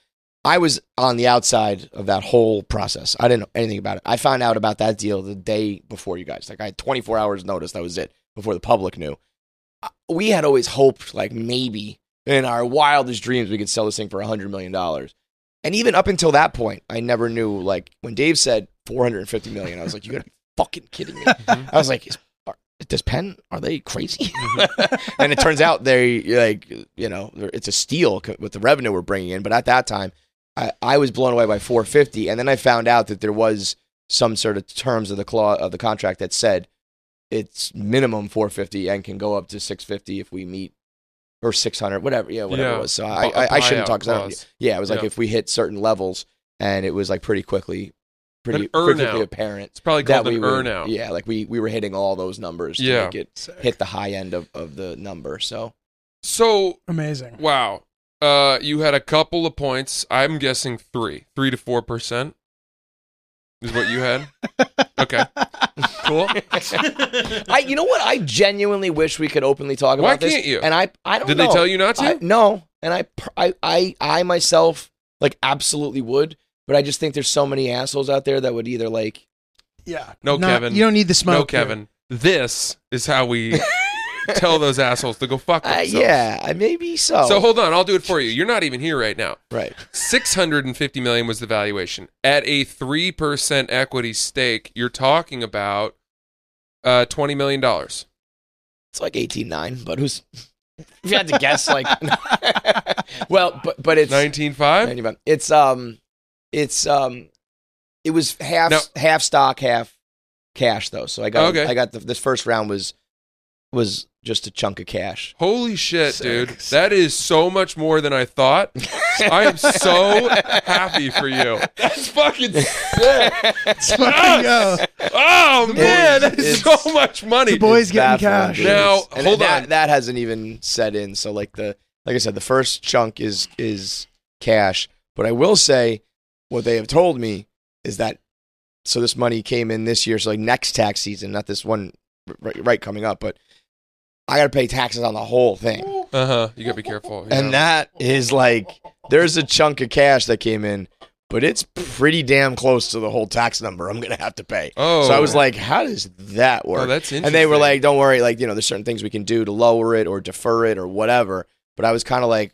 I was on the outside of that whole process. I didn't know anything about it. I found out about that deal the day before you guys. Like I had 24 hours notice. That was it before the public knew. Uh, We had always hoped, like maybe in our wildest dreams, we could sell this thing for 100 million dollars. And even up until that point, I never knew. Like when Dave said 450 million, I was like, "You gotta be fucking kidding me!" I was like, Is, are, "Does Penn are they crazy?" and it turns out they like you know it's a steal with the revenue we're bringing in. But at that time, I, I was blown away by 450, and then I found out that there was some sort of terms of the clause of the contract that said it's minimum 450 and can go up to 650 if we meet or 600, whatever, yeah, whatever Yeah. it was. So i, I, I shouldn't talk talk. 'cause I yeah, it was like Yeah. if we hit certain levels, and it was like pretty quickly, pretty An apparent it's probably that called we an were, earnout. yeah, like we we were hitting all those numbers to Yeah. make it hit the high end of, of the number. So So Amazing. wow, uh, you had a couple of points. I'm guessing three, three to four percent is what you had. <laughs> okay, cool. <laughs> I, you know what? I genuinely wish we could openly talk Why about this. Why can't you? And I, I don't. Did know. they tell you not to? I, no, and I, I, I, I myself like absolutely would, but I just think there's so many assholes out there that would either like. Yeah. No, Not- Kevin. You don't need the smoke. no, here. Kevin. This is how we <laughs> tell those assholes to go fuck Uh, yeah, I- maybe so. So hold on, I'll do it for you. You're not even here right now. right. 650 million was the valuation. At a 3% equity stake, you're talking about uh 20 million dollars. It's like eighteen nine, but who's? If you had to guess, like, <laughs> well, but but it's 19.5? 95. It's um, it's um, it was half Now- half stock, half cash though. So I got Okay. I got the, this first round was was just a chunk of cash. Holy shit, Sick. dude. That is so much more than I thought. <laughs> I am so happy for you. That's fucking sick. Let's fucking go. Oh man, It's- that's so much money. The boys It's getting baffling, cash. dude. Now, And hold that, on. That hasn't even set in. So like the like I said, the first chunk is is cash. But I will say, what they have told me is that so this money came in this year. So like next tax season, not this one right, right coming up, but I got to pay taxes on the whole thing. Uh huh. You gotta be careful. yeah. And that is like there's a chunk of cash that came in, but it's pretty damn close to the whole tax number I'm gonna have to pay. oh, So I was like, how does that work? oh, that's interesting. and they were like, don't worry, like, you know, there's certain things we can do to lower it or defer it or whatever. But I was kind of like,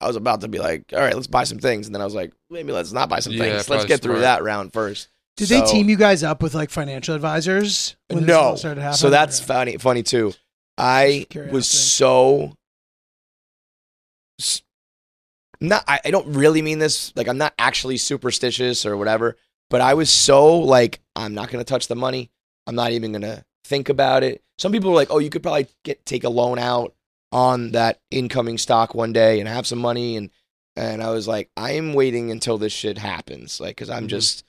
I was about to be like, all right, let's buy some things. And then I was like, maybe let's not buy some Yeah, things. Let's probably get through smart. that round first. Did So- they team you guys up with like financial advisors? when this all No. started happening? So that's Okay. funny, funny too. I Just curiosity. was so s- not. I, I don't really mean this. Like I'm not actually superstitious or whatever. But I was so like, I'm not gonna touch the money. I'm not even gonna think about it. Some people were like, oh, you could probably get take a loan out on that incoming stock one day and have some money and and I was like, I am waiting until this shit happens, like, because I'm Mhm. just,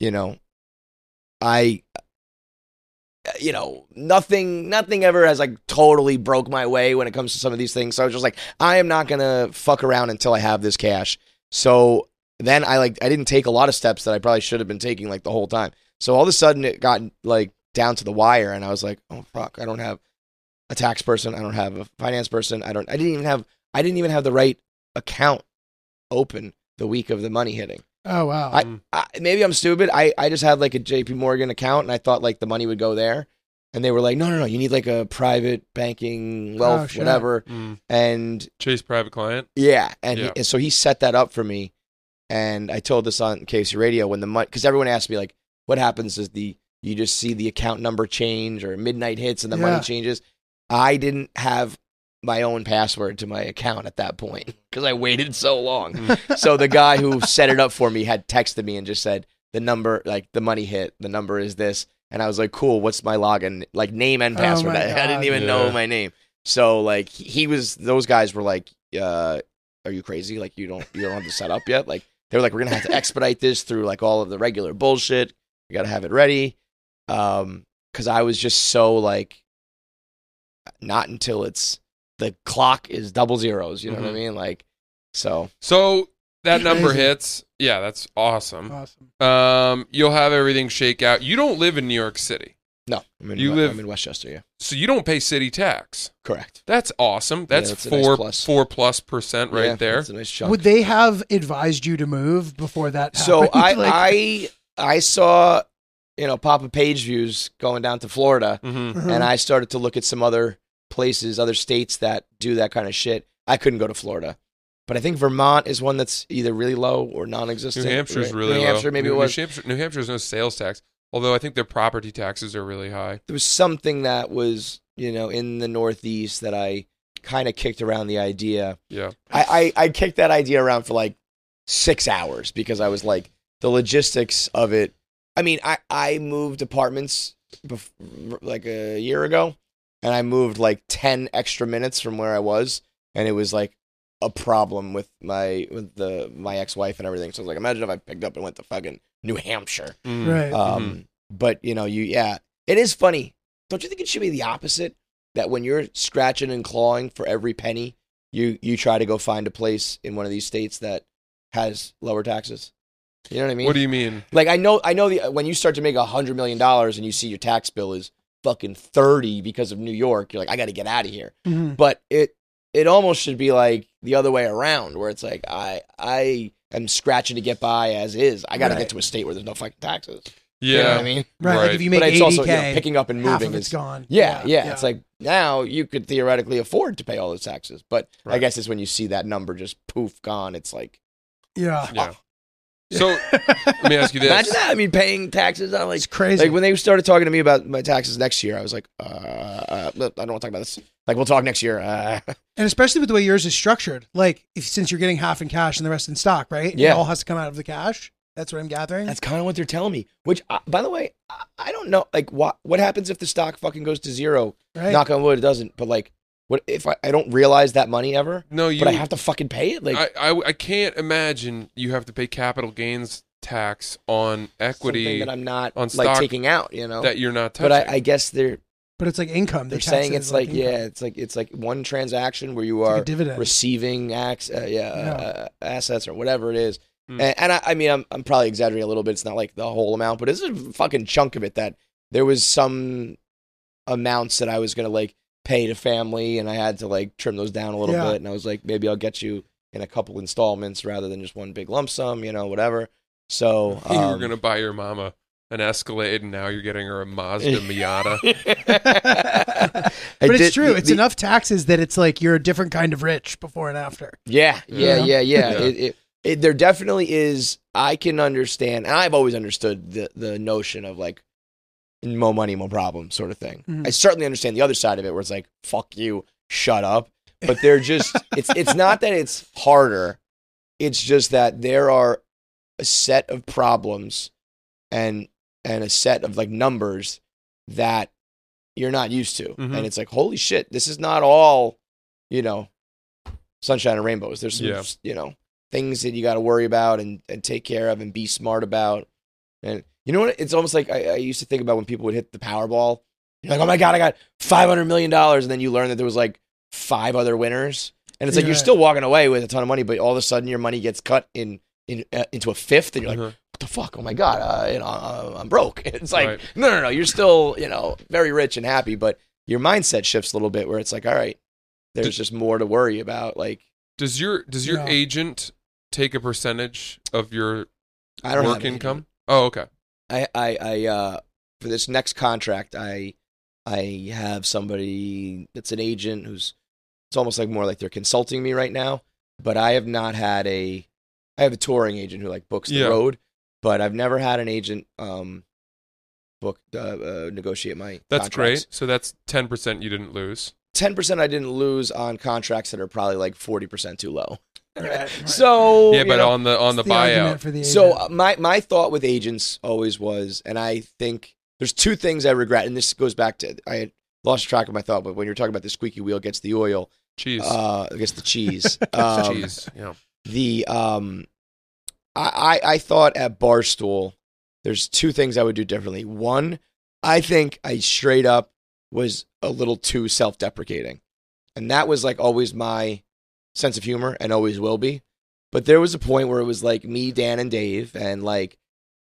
you know, I, you know, nothing, nothing ever has like totally broke my way when it comes to some of these things. So I was just like, I am not gonna fuck around until I have this cash. So then I like I didn't take a lot of steps that I probably should have been taking like the whole time. So all of a sudden it got like down to the wire, and I was like, oh fuck, I don't have a tax person, I don't have a finance person, I don't, I didn't even have, I didn't even have the right account open the week of the money hitting. Oh wow. I. I maybe I'm stupid. I I just had like a J.P. Morgan account, and I thought like the money would go there. And they were like, no, no, no, you need like a private banking wealth, Oh, sure. whatever. Mm. And Chase private client. yeah, and, Yeah. He, and so he set that up for me. And I told this on KFC Radio when the money, because everyone asked me like, what happens is the you just see the account number change or midnight hits and the Yeah. money changes. I didn't have my own password to my account at that point <laughs> because I waited so long. Mm. <laughs> so the guy who set it up for me had texted me and just said the number, like the money hit, the number is this, and I was like, cool. What's my login, like name and Oh password? my I, I didn't even Yeah. know my name. So like he- he was, those guys were like, uh, are you crazy? Like you don't you don't have the set up yet? Like they were like, we're gonna have to expedite this through like all of the regular bullshit. You gotta have it ready. Um, because I was just so like, not until it's the clock is double zeros. You know what I Mhm. mean? Like, so So that number Crazy. hits. Yeah, that's awesome. awesome. Um, you'll have everything shake out. You don't live in New York City, no, I'm in, You We- live- I'm in Westchester. Yeah, so you don't pay city tax. correct. That's awesome. That's, that's a nice four plus. four plus percent right Yeah, there. That's a nice chunk. Would they have advised you to move before that so happened? I <laughs> Like- I I saw you know Papa Page views going down to Florida. hmm Uh-huh. and I started to look at some other places, other states that do that kind of shit. I couldn't go to Florida, but I think Vermont is one that's either really low or non-existent. New Hampshire's right? really New low. Hampshire, maybe New, it was. New Hampshire, New Hampshire has no sales tax, although I think their property taxes are really high. There was something that was you know in the Northeast that I kind of kicked around the idea. Yeah. I, I I kicked that idea around for like six hours because I was like the logistics of it. I mean, I I moved apartments bef- like a year ago, and I moved like ten extra minutes from where I was, and it was like a problem with my with the my ex wife and everything. So I was like, imagine if I picked up and went to fucking New Hampshire. Mm. right. Um, but you know, you yeah, it is funny. Don't you think it should be the opposite? That when you're scratching and clawing for every penny, you you try to go find a place in one of these states that has lower taxes. You know what I mean? What do you mean? like I know I know the when you start to make a hundred million dollars and you see your tax bill is fucking thirty because of New York, you're like, I got to get out of here. Mhm. But it it almost should be like the other way around, where it's like I I am scratching to get by as is. I got to Right. get to a state where there's no fucking taxes. Yeah. You know what I mean? Right. Like if you make but it's 80K, also you know, picking up and half moving of it's is gone. yeah, yeah, It's like now you could theoretically afford to pay all those taxes, but I guess it's when you see that number just poof gone. It's like yeah. Yeah. So <laughs> let me ask you this. imagine that. I mean, paying taxes on like It's crazy. like when they started talking to me about my taxes next year, I was like, uh, uh I don't want to talk about this. Like we'll talk next year. Uh, and especially with the way yours is structured, like if since you're getting half in cash and the rest in stock, right? Yeah. It all has to come out of the cash. That's what I'm gathering. that's kind of what they're telling me. Which, uh, by the way, I, I don't know. Like, what what happens if the stock fucking goes to zero? right. Knock on wood, it doesn't. But like, what if I, I don't realize that money ever? no, you. but I have to fucking pay it. Like I, I I can't imagine you have to pay capital gains tax on equity that I'm not on like stock taking out. You know. that you're not touching. but I, I guess they're but it's like income. They they're tax saying it's as like yeah, it's like it's like one transaction where you It's like are receiving acts, uh, yeah, Yeah. Uh, assets or whatever it is. Hmm. And, and I, I mean, I'm I'm probably exaggerating a little bit. It's not like the whole amount, but it's a fucking chunk of it that there was some amounts that I was gonna like pay to family, and I had to like trim those down a little Yeah. bit. And I was like, maybe I'll get you in a couple installments rather than just one big lump sum, you know, whatever. So <laughs> you were um, gonna buy your mama an Escalade, and now you're getting her a Mazda <laughs> Miata. <laughs> But it's true. the- it's the- enough taxes that it's like you're a different kind of rich before and after. Yeah, yeah, Yeah. yeah, yeah. Yeah. It, it, it, there definitely is. I can understand, and I've always understood the the notion of like more money, more problem sort of thing. Mhm. I certainly understand the other side of it, where it's like fuck you, shut up. But they're just <laughs> it's it's not that it's harder. It's just that there are a set of problems and and a set of like numbers that you're not used to, Mhm. and it's like holy shit, this is not all you know sunshine and rainbows. There's some, Yeah. you know, things that you got to worry about and, and take care of and be smart about. And you know what? It's almost like I, I used to think about when people would hit the Powerball. You're like, oh my God, I got $500 million. And then you learn that there was like five other winners. And it's like Yeah. you're still walking away with a ton of money, but all of a sudden your money gets cut in in, uh, into a fifth, and you're like, Uh-huh. what the fuck? Oh my god, uh, you know, uh, I'm broke. <laughs> It's like, Right. no, no, no. You're still, you know, very rich and happy, but your mindset shifts a little bit where it's like, all right, there's Did- just more to worry about. Like, Does your does your Yeah. agent take a percentage of your I don't work an income? Oh, okay. I, I, I, uh, for this next contract, I, I have somebody that's an agent who's, it's almost like more like they're consulting me right now, but I have not had a, I have a touring agent who like books the Yeah. road, but I've never had an agent, um, book, uh, uh negotiate my That's contracts. great. So that's ten percent you didn't lose. 10% I didn't lose on contracts that are probably like 40% too low. <laughs> Right. So, yeah, you but know, on the on the It's argument buyout. for the So uh, my my thought with agents always was, and I think there's two things I regret, and this goes back to I had lost track of my thought, but when you're talking about the squeaky wheel gets the oil, Cheese. uh, gets the cheese. <laughs> um, Cheese. Yeah. The um, I, I I thought at Barstool, there's two things I would do differently. One, I think I straight up was a little too self-deprecating, and that was like always my sense of humor and always will be. But there was a point where it was like me, Dan, and Dave, and like,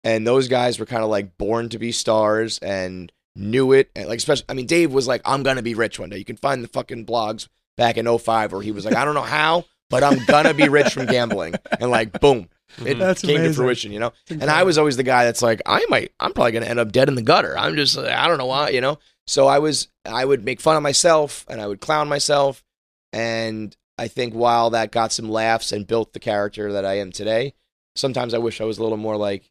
and those guys were kind of like born to be stars and knew it. And like, especially, I mean, Dave was like, I'm gonna be rich one day. You can find the fucking blogs back in 05 where he was like, I don't know how, but I'm gonna be rich from gambling. And like, boom, it Mhm. That's came to fruition, you know? And I was always the guy that's like, I might, I'm probably going to end up dead in the gutter. I'm just, I don't know why, you know? So I was, I would make fun of myself and I would clown myself. And I think while that got some laughs and built the character that I am today, sometimes I wish I was a little more like,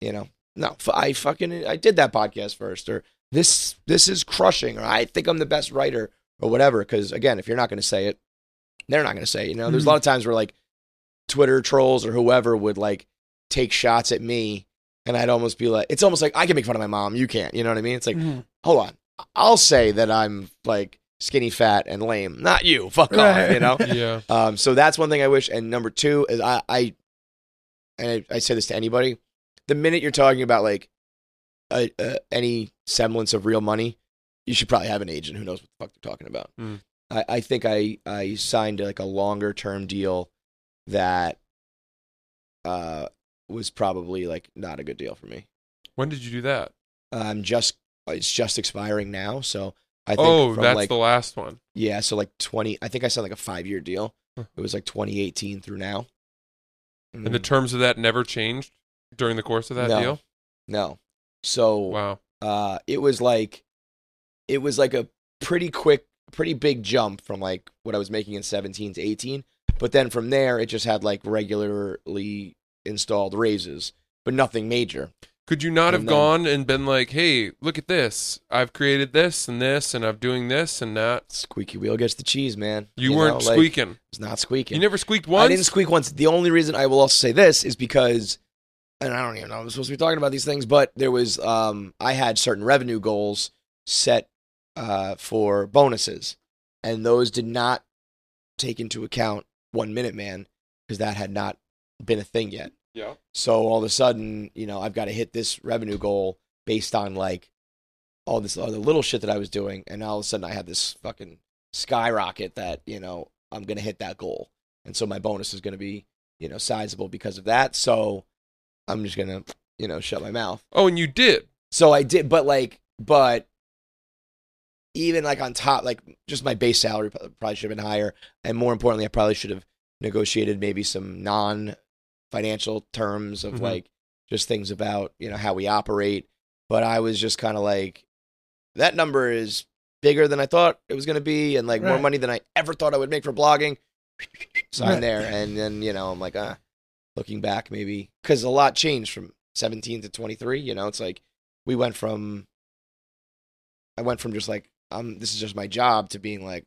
you know, no, I fucking, I did that podcast first or this, this is crushing or I think I'm the best writer or whatever. Cause again, if you're not going to say it, they're not going to say it. You know, there's a lot of times where like Twitter trolls or whoever would like take shots at me and I'd almost be like, it's almost like I can make fun of my mom. You can't. You know what I mean? It's like, Mhm. hold on. I'll say that I'm like skinny, fat, and lame. Not you. Fuck off. You know? <laughs> Yeah. Um, so that's one thing I wish. And number two is I, I and I, I say this to anybody: the minute you're talking about like a, a, any semblance of real money, you should probably have an agent who knows what the fuck they're talking about. Mm. I, I think I I signed like a longer term deal that uh was probably like not a good deal for me. When did you do that? I'm just it's just expiring now, so I think Oh, that's like the last one. yeah, so like 20 I think I signed like a 5 year deal. Huh. It was like 2018 through now. And the Mm, terms of that never changed during the course of that No. deal? no. So Wow. uh it was like it was like a pretty quick pretty big jump from like what I was making in 17 to 18 but then from there it just had like regularly installed raises but nothing major Could you not have then- gone and been like, "Hey, look at this! I've created this and this, and I'm doing this and that." squeaky wheel gets the cheese man You, weren't know, like, squeaking. it's not squeaking You never squeaked once. I didn't squeak once the only reason I will also say this is because and I don't even know I'm supposed to be talking about these things but there was um I had certain revenue goals set uh for bonuses and those did not take into account one minute man because that had not been a thing yet Yeah. so all of a sudden you know i've got to hit this revenue goal based on like all this other little shit that i was doing and all of a sudden i had this fucking skyrocket that you know i'm gonna hit that goal and so my bonus is gonna be you know sizable because of that so i'm just gonna you know shut my mouth Oh, and you did. so I did, but like, but even like on top, like just my base salary probably should have been higher, and more importantly, I probably should have negotiated maybe some non-financial terms of Mhm. like just things about you know how we operate. But I was just kind of like, that number is bigger than I thought it was going to be, and like more money than I ever thought I would make for blogging. So I'm Right. there, and then you know I'm like, ah, looking back maybe because a lot changed from 17 to 23. You know, it's like we went from I went from just like um this is just my job to being like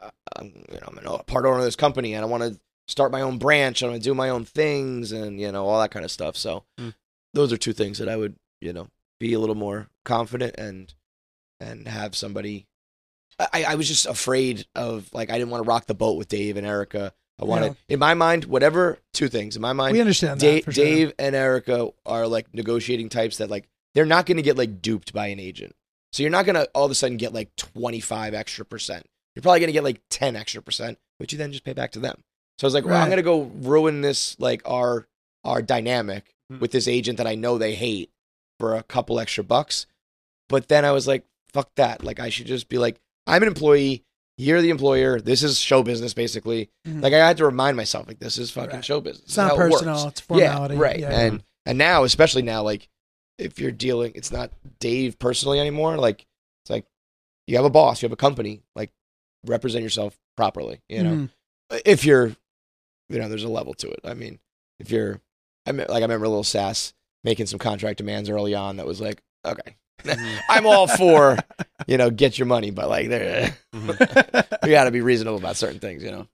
uh, I'm you know I'm a part owner of this company and I want to start my own branch and I want to do my own things and you know all that kind of stuff. So Mm. those are two things that I would you know be a little more confident and and have somebody. I, I was just afraid of like I didn't want to rock the boat with Dave and Erica. I wanted in my mind whatever two things in my mind we understand that. Dave, sure. Dave and Erica are like negotiating types that like they're not going to get like duped by an agent. So you're not going to all of a sudden get like 25 extra percent. You're probably going to get like 10 extra percent, which you then just pay back to them. So I was like, well, Right. I'm gonna go ruin this like our our dynamic Mhm. with this agent that I know they hate for a couple extra bucks. But then I was like, fuck that. Like I should just be like, I'm an employee. You're the employer. This is show business, basically. Mhm. Like I had to remind myself, like this is fucking Right. show business. It's not how it personal. It's formality. Yeah, right. Yeah. And and now, especially now, like if you're dealing, it's not Dave personally anymore. Like it's like you have a boss, you have a company. Like represent yourself properly. You know, Mhm. if you're, you know, there's a level to it. I mean, if you're, I mean, like I remember a Little Sass making some contract demands early on that was like, okay, I'm all for, <laughs> you know, get your money, but like there, Mhm. <laughs> you got to be reasonable about certain things. You know,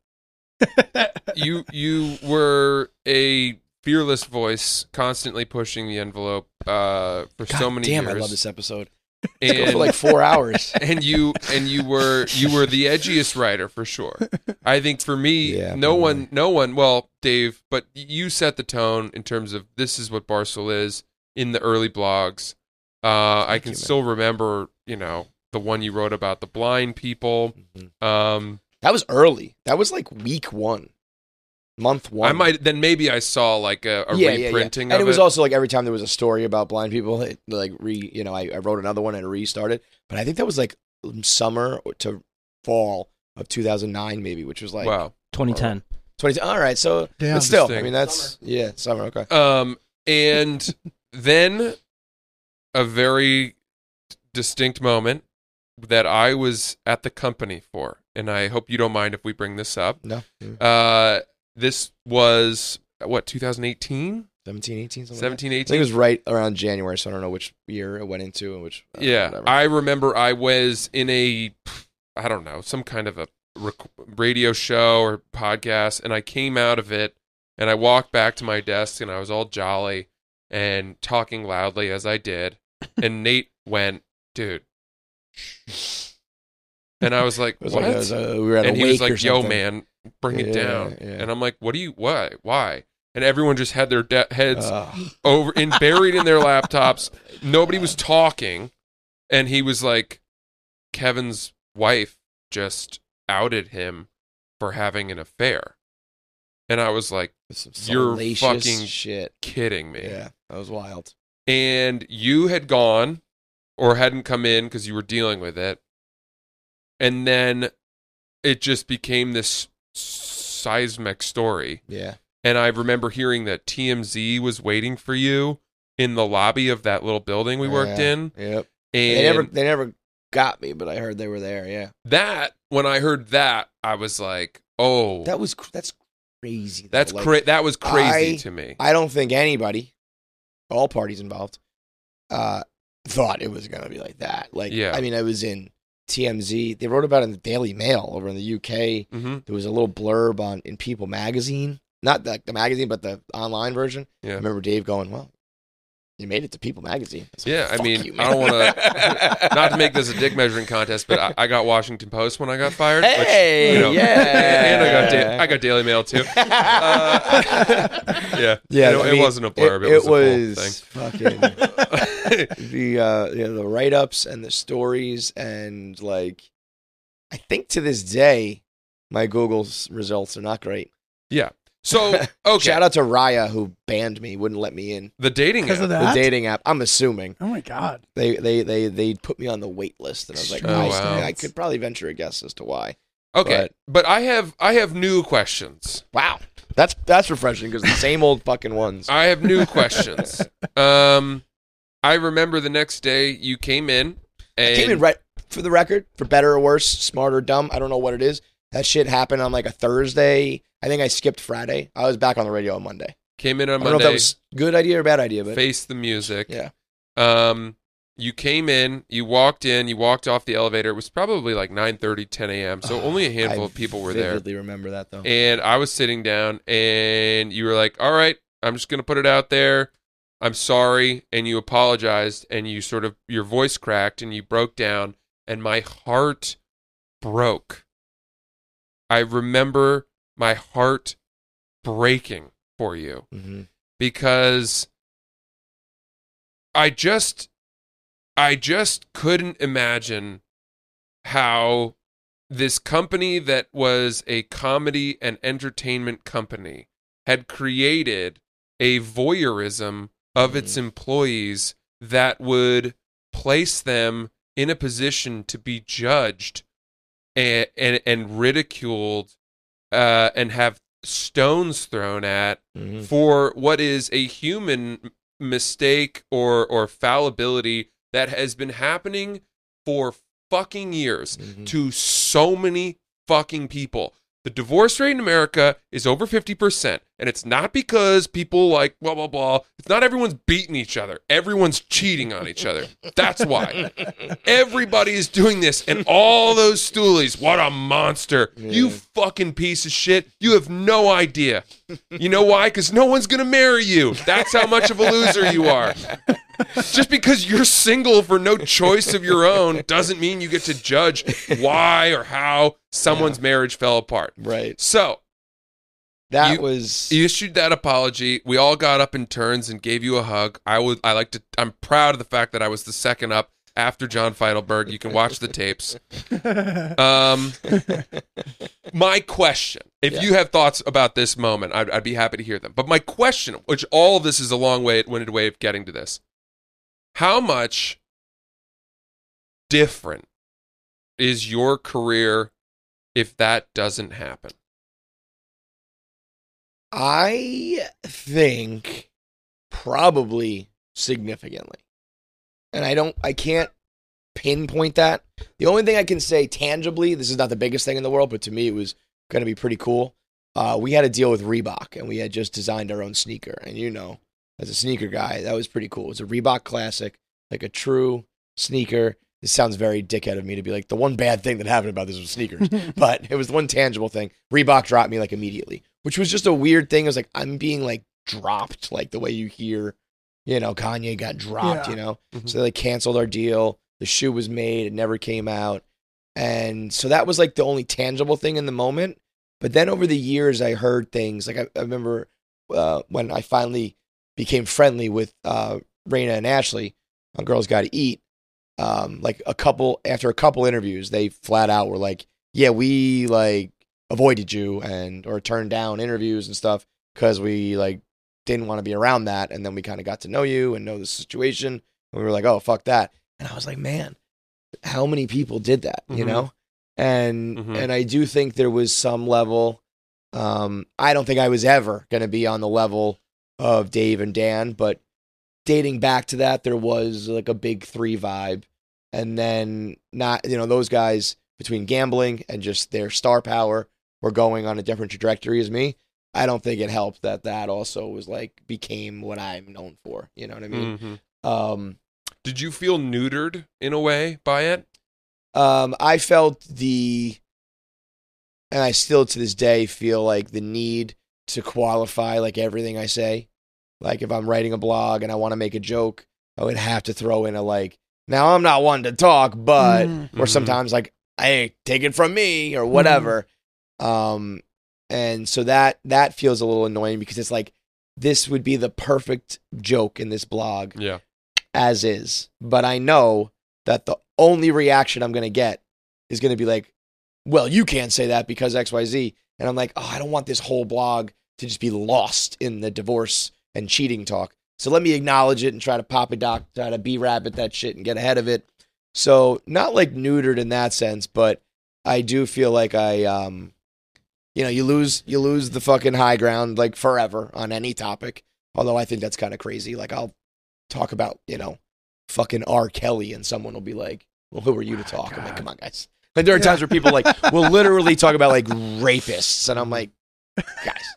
<laughs> you you were a fearless voice, constantly pushing the envelope uh, for so God many damn, years. I love this episode. <laughs> And for like four hours. <laughs> and you and you were you were the edgiest writer for sure. I think for me, Yeah, no probably. one, no one. Well, Dave, but you set the tone in terms of this is what Barstool is in the early blogs. Uh, I can you, still remember, you know, the one you wrote about the blind people. Mhm. Um, That was early. That was like week one, month one. I might then maybe I saw like a, a yeah, yeah, yeah. reprinting And it was also like every time there was a story about blind people, it, like re, you know, I, I wrote another one and restarted. But I think that was like summer to fall of 2009, maybe, which was like wow. 2010. 20. All right, so Damn. but still, I mean, that's yeah, summer. Okay, Um, and <laughs> then a very distinct moment that I was at the company for, and I hope you don't mind if we bring this up. no, Uh, this was what 2018, 17, 18, something. 17, Like. I 18. think it was right around January, so I don't know which year it went into and which. uh, yeah, whatever. I remember I was in a, I don't know, some kind of a rec- radio show or podcast, and I came out of it, and I walked back to my desk, and I was all jolly and talking loudly as I did, <laughs> and Nate went, "Dude," and I was like, was "What?" like, was, uh, we were at and he was like, "Yo, man, bring it down," yeah. and I'm like, "What do you? Why? Why?" And everyone just had their de- heads Ugh. over in buried in their <laughs> laptops. Nobody was talking, and he was like, Kevin's wife just outed him for having an affair, and I was like, You're fucking- shit. kidding me. Yeah, that was wild. And you had gone or hadn't come in because you were dealing with it, and then it just became this seismic story. Yeah, And I remember hearing that TMZ was waiting for you in the lobby of that little building we worked Yeah. in. Yep. And They never, they never got me, but I heard they were there. Yeah, that, when I heard that, I was like, oh, that was cr- that's crazy. though. that's Like, cra- that was crazy I- to me. I don't think anybody, all parties involved, uh, thought it was gonna be like that. Like, Yeah. I mean, I was in TMZ. They wrote about it in the Daily Mail over in the UK. hmm There was a little blurb on in People magazine, not the, the magazine, but the online version. Yeah. I remember Dave going, "Well, you made it to People magazine." like, Yeah, I mean, you, I don't wanna- <laughs> Not to make this a dick measuring contest, but I, I got Washington Post when I got fired. which, Hey, you know, yeah. <laughs> and I got da- I got Daily Mail too. <laughs> Yeah, Yeah, It, I it wasn't a blurb. It, it, was, was fucking. The uh you know, the write ups and the stories and like I think to this day my Google's results are not great. Yeah. So <laughs> okay, Shout out to Raya who banned me, wouldn't let me in. the dating app. of The dating app. I'm assuming Oh my god. they they they they put me on the wait list, and I was like, Oh, I, wow. I could probably venture a guess as to why. Okay, but I have I have new questions. Wow, that's that's refreshing because the same old fucking ones. I have new questions. <laughs> Um, I remember the next day you came in and I came in right for the record, for better or worse, smart or dumb. I don't know what it is. That shit happened on like a Thursday. I think I skipped Friday. I was back on the radio on Monday. came in on I don't know if Monday. that was good idea or bad idea, but face the music. yeah. Um, you came in, you walked in, you walked off the elevator. It was probably like 9:30, 10 a.m. So only a handful I of people were there. vividly remember that though. And I was sitting down, and you were like, "All right, I'm just gonna put it out there. I'm sorry," and you apologized, and you sort of your voice cracked, and you broke down, and my heart broke. I remember my heart breaking for you hmm because I just I just couldn't imagine how this company that was a comedy and entertainment company had created a voyeurism of its employees that would place them in a position to be judged and and, and ridiculed uh, and have stones thrown at Mhm. for what is a human mistake or or fallibility that has been happening for fucking years Mhm. to so many fucking people. The divorce rate in America is over 50%. And it's not because people like blah, blah, blah. It's not everyone's beating each other. Everyone's cheating on each other. That's why. Everybody is doing this. And all those stoolies, what a monster. You fucking piece of shit. You have no idea. You know why? Because no one's going to marry you. That's how much of a loser you are. Just because you're single for no choice of your own doesn't mean you get to judge why or how someone's marriage fell apart. Right. So, That You- was you issued that apology. We all got up in turns and gave you a hug. I would I like to I'm proud of the fact that I was the second up after John Feitelberg. You can watch the tapes. <laughs> Um my question, if Yeah. you have thoughts about this moment, I'd, I'd be happy to hear them. But my question, which all of this is a long way winded way of getting to this, how much different is your career if that doesn't happen? I think probably significantly. And I don't I can't pinpoint that. The only thing I can say tangibly, this is not the biggest thing in the world, but to me it was going to be pretty cool. Uh, we had a deal with Reebok and we had just designed our own sneaker. And you know, as a sneaker guy, that was pretty cool. It's a Reebok classic, like a true sneaker. This sounds very dickhead of me to be like the one bad thing that happened about this was sneakers <laughs> but it was the one tangible thing. Reebok dropped me like immediately, which was just a weird thing. It was like I'm being like dropped, like the way you hear, you know, Kanye got dropped, Yeah. you know. Mhm. So they canceled our deal. The shoe was made, it never came out, and so that was like the only tangible thing in the moment. But then over the years, I heard things like I, I remember uh, when I finally became friendly with uh, Rayna and Ashley on Girls Got to Eat. Um, like a couple after a couple interviews, they flat out were like, "Yeah, we like avoided you and or turned down interviews and stuff because we like didn't want to be around that." And then we kind of got to know you and know the situation. And we were like, "Oh, fuck that!" And I was like, "Man, how many people did that?" You Mhm. know. And Mhm. and I do think there was some level. Um, I don't think I was ever going to be on the level of Dave and Dan, but dating back to that, there was like a big three vibe. And then not, you know, those guys between gambling and just their star power were going on a different trajectory as me. I don't think it helped that that also was like became what I'm known for. You know what I mean? Mhm. Um, Did you feel neutered in a way by it? um, I felt the, and I still to this day feel like the need to qualify like everything I say. Like if I'm writing a blog and I want to make a joke, I would have to throw in a like. Now I'm not one to talk, but Mm. or Mhm. sometimes like, hey, take it from me or whatever. Um, and so that that feels a little annoying because it's like this would be the perfect joke in this blog Yeah. as is. But I know that the only reaction I'm going to get is going to be like, well, you can't say that because XYZ. And I'm like, oh, I don't want this whole blog to just be lost in the divorce and cheating talk. So let me acknowledge it and try to pop a doc, try to be rabbit that shit and get ahead of it. So not like neutered in that sense, but I do feel like I, um, you know, you lose you lose the fucking high ground like forever on any topic. Although I think that's kind of crazy. Like I'll talk about you know fucking R. Kelly and someone will be like, "Well, who are you to oh, talk?" I'm like, "Come on, guys." Like there are times where people like will <laughs> literally talk about like rapists, and I'm like, guys.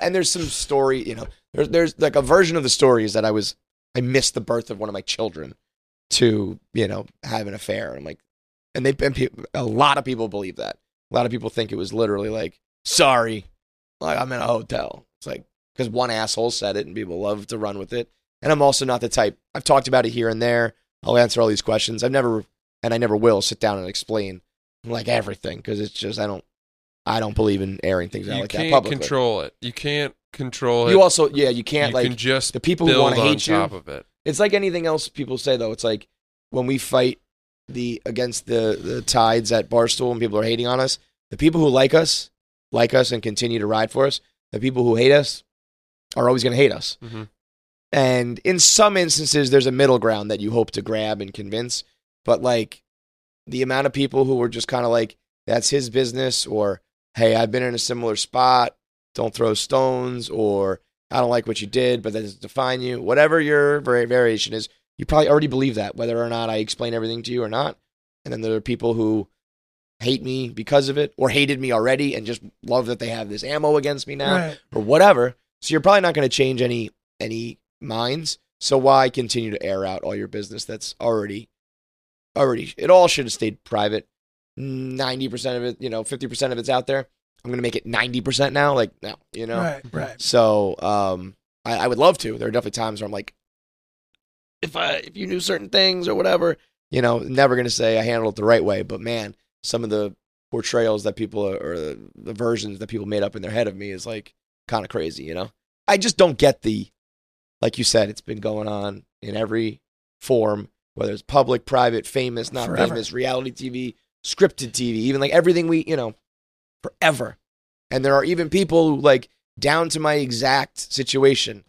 And there's some story, you know, there's there's like a version of the story is that I was I missed the birth of one of my children to you know have an affair. I'm like, and they and people, a lot of people believe that. A lot of people think it was literally like, sorry, like I'm in a hotel. It's like because one asshole said it, and people love to run with it. And I'm also not the type. I've talked about it here and there. I'll answer all these questions. I've never, and I never will, sit down and explain like everything because it's just I don't, I don't believe in airing things out You like that can't publicly. control it. You can't control it. You also, yeah, you can't you like can just the people who want to on hate you. top of it. It's like anything else people say though. It's like when we fight the against the the tides at Barstool and people are hating on us. The people who like us like us and continue to ride for us. The people who hate us are always going to hate us. Mhm. And in some instances, there's a middle ground that you hope to grab and convince. But like the amount of people who were just kind of like, that's his business, or hey, I've been in a similar spot, don't throw stones, or I don't like what you did, but that doesn't define you. Whatever your variation is, you probably already believe that, whether or not I explain everything to you or not. And then there are people who hate me because of it, or hated me already and just love that they have this ammo against me now Right. or whatever. So you're probably not going to change any any minds. So why continue to air out all your business that's already already it all should have stayed private. 90% of it, you know, 50% of it's out there. I'm going to make it 90% now like no, you know. Right. Right. So, um I, I would love to. There are definitely times where I'm like if I if you knew certain things or whatever, you know, never going to say I handled it the right way, but man, some of the portrayals that people are, or the, the versions that people made up in their head of me is like kind of crazy, you know? I just don't get the, like you said, it's been going on in every form, whether it's public, private, famous, not Forever. famous, reality TV, scripted TV, even like everything we, you know, forever. And there are even people who, like, down to my exact situation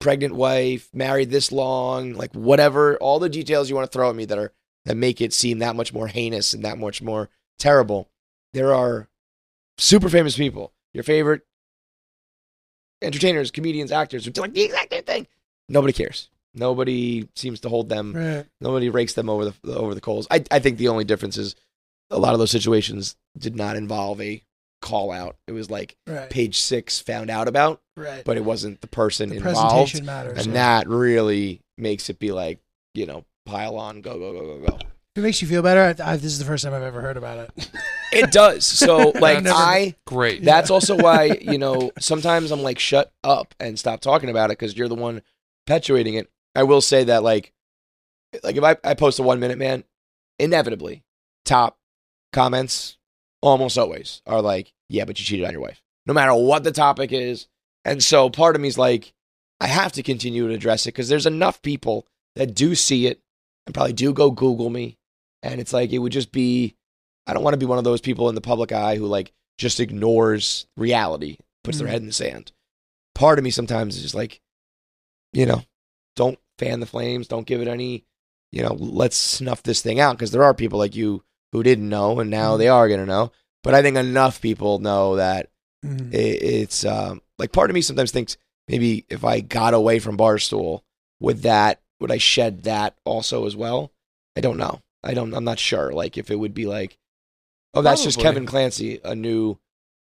pregnant wife, married this long, like whatever, all the details you want to throw at me that are, that make it seem that much more heinous and that much more terrible. There are super famous people, your favorite entertainers, comedians, actors, who do like the exact same thing. Nobody cares. Nobody seems to hold them. Right. Nobody rakes them over the over the coals. I I think the only difference is a lot of those situations did not involve a call out. It was like Right. page six found out about, Right. but it wasn't the person the involved, presentation matters. and yeah. that really makes it be like you know pile on, go go go go go. If it makes you feel better, I, I, this is the first time I've ever heard about it. It does. So <laughs> like Never- I Great. That's also why, <laughs> you know, sometimes I'm like, shut up and stop talking about it because you're the one perpetuating it. I will say that, like, like if I, I post a one minute man, inevitably, top comments almost always are like, yeah, but you cheated on your wife, no matter what the topic is. And so part of me is like, I have to continue to address it because there's enough people that do see it and probably do go Google me. And it's like, it would just be, I don't want to be one of those people in the public eye who like just ignores reality, puts their Mhm. head in the sand. Part of me sometimes is just like, you know, don't fan the flames, don't give it any, you know, let's snuff this thing out because there are people like you who didn't know and now Mhm. they are going to know. But I think enough people know that Mhm. it, it's um, like part of me sometimes thinks maybe if I got away from Barstool, would that would I shed that also as well? I don't know. I don't. I'm not sure. Like if it would be like, oh, that's just Kevin Clancy, a new,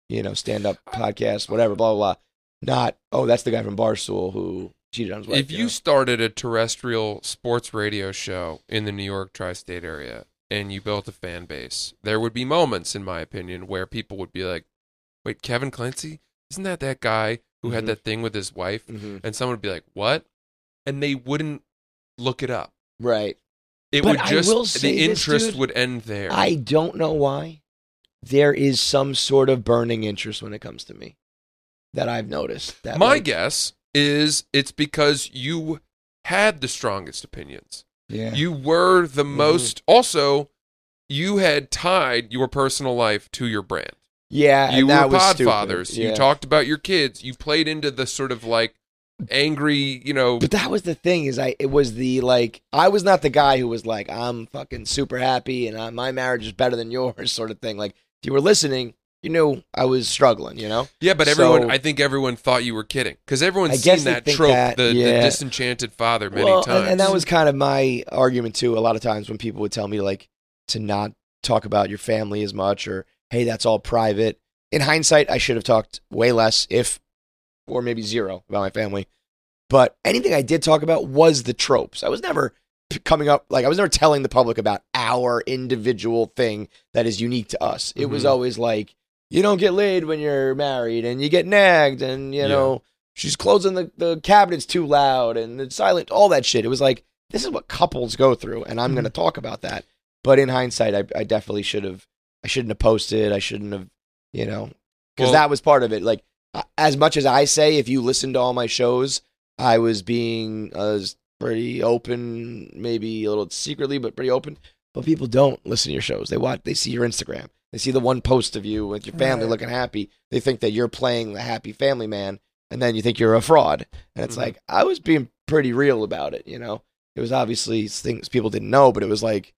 you know, stand up podcast, whatever, blah blah blah. Not oh, that's the guy from Barstool who cheated on his wife. if you know? started a terrestrial sports radio show in the New York tri-state area and you built a fan base, there would be moments, in my opinion, where people would be like, "Wait, Kevin Clancy? Isn't that that guy who Mhm. had that thing with his wife?" Mhm. And someone would be like, "What?" And they wouldn't look it up. right, It But would just the this, interest dude. would end there. I don't know why. There is some sort of burning interest when it comes to me that I've noticed. That My like, guess is it's because you had the strongest opinions. yeah, You were the Mm-hmm. most. Also, you had tied your personal life to your brand. yeah, you were podfathers. You talked about your kids. You played into the sort of like angry, you know. But that was the thing is I it was the like I was not the guy who was like I'm fucking super happy and I, my marriage is better than yours <laughs> sort of thing. Like if you were listening, you knew I was struggling. You know, Yeah, but everyone. So- I think everyone thought you were kidding because everyone's seen that trope, that, the, the disenchanted father, many well, times. and, and that was kind of my argument too. A lot of times when people would tell me like to not talk about your family as much or hey that's all private. In hindsight, I should have talked way less, if or maybe zero about my family. But anything I did talk about was the tropes. I was never coming up like I was never telling the public about our individual thing that is unique to us. It was Mhm. always like you don't get laid when you're married and you get nagged and you Yeah. know she's closing the, the cabinets too loud and it's silent all that shit. It was like this is what couples go through and I'm Mhm. going to talk about that. But in hindsight I, I definitely should have I shouldn't have posted. I shouldn't have, you know, because Well- that was part of it. Like as much as I say, if you listen to all my shows, I was being uh, pretty open, maybe a little secretly, but pretty open. but people don't listen to your shows. They watch, they see your Instagram, they see the one post of you with your family Right. looking happy. They think that you're playing the happy family man, and then you think you're a fraud. And it's Mhm. like I was being pretty real about it. You know, it was obviously things people didn't know, but it was like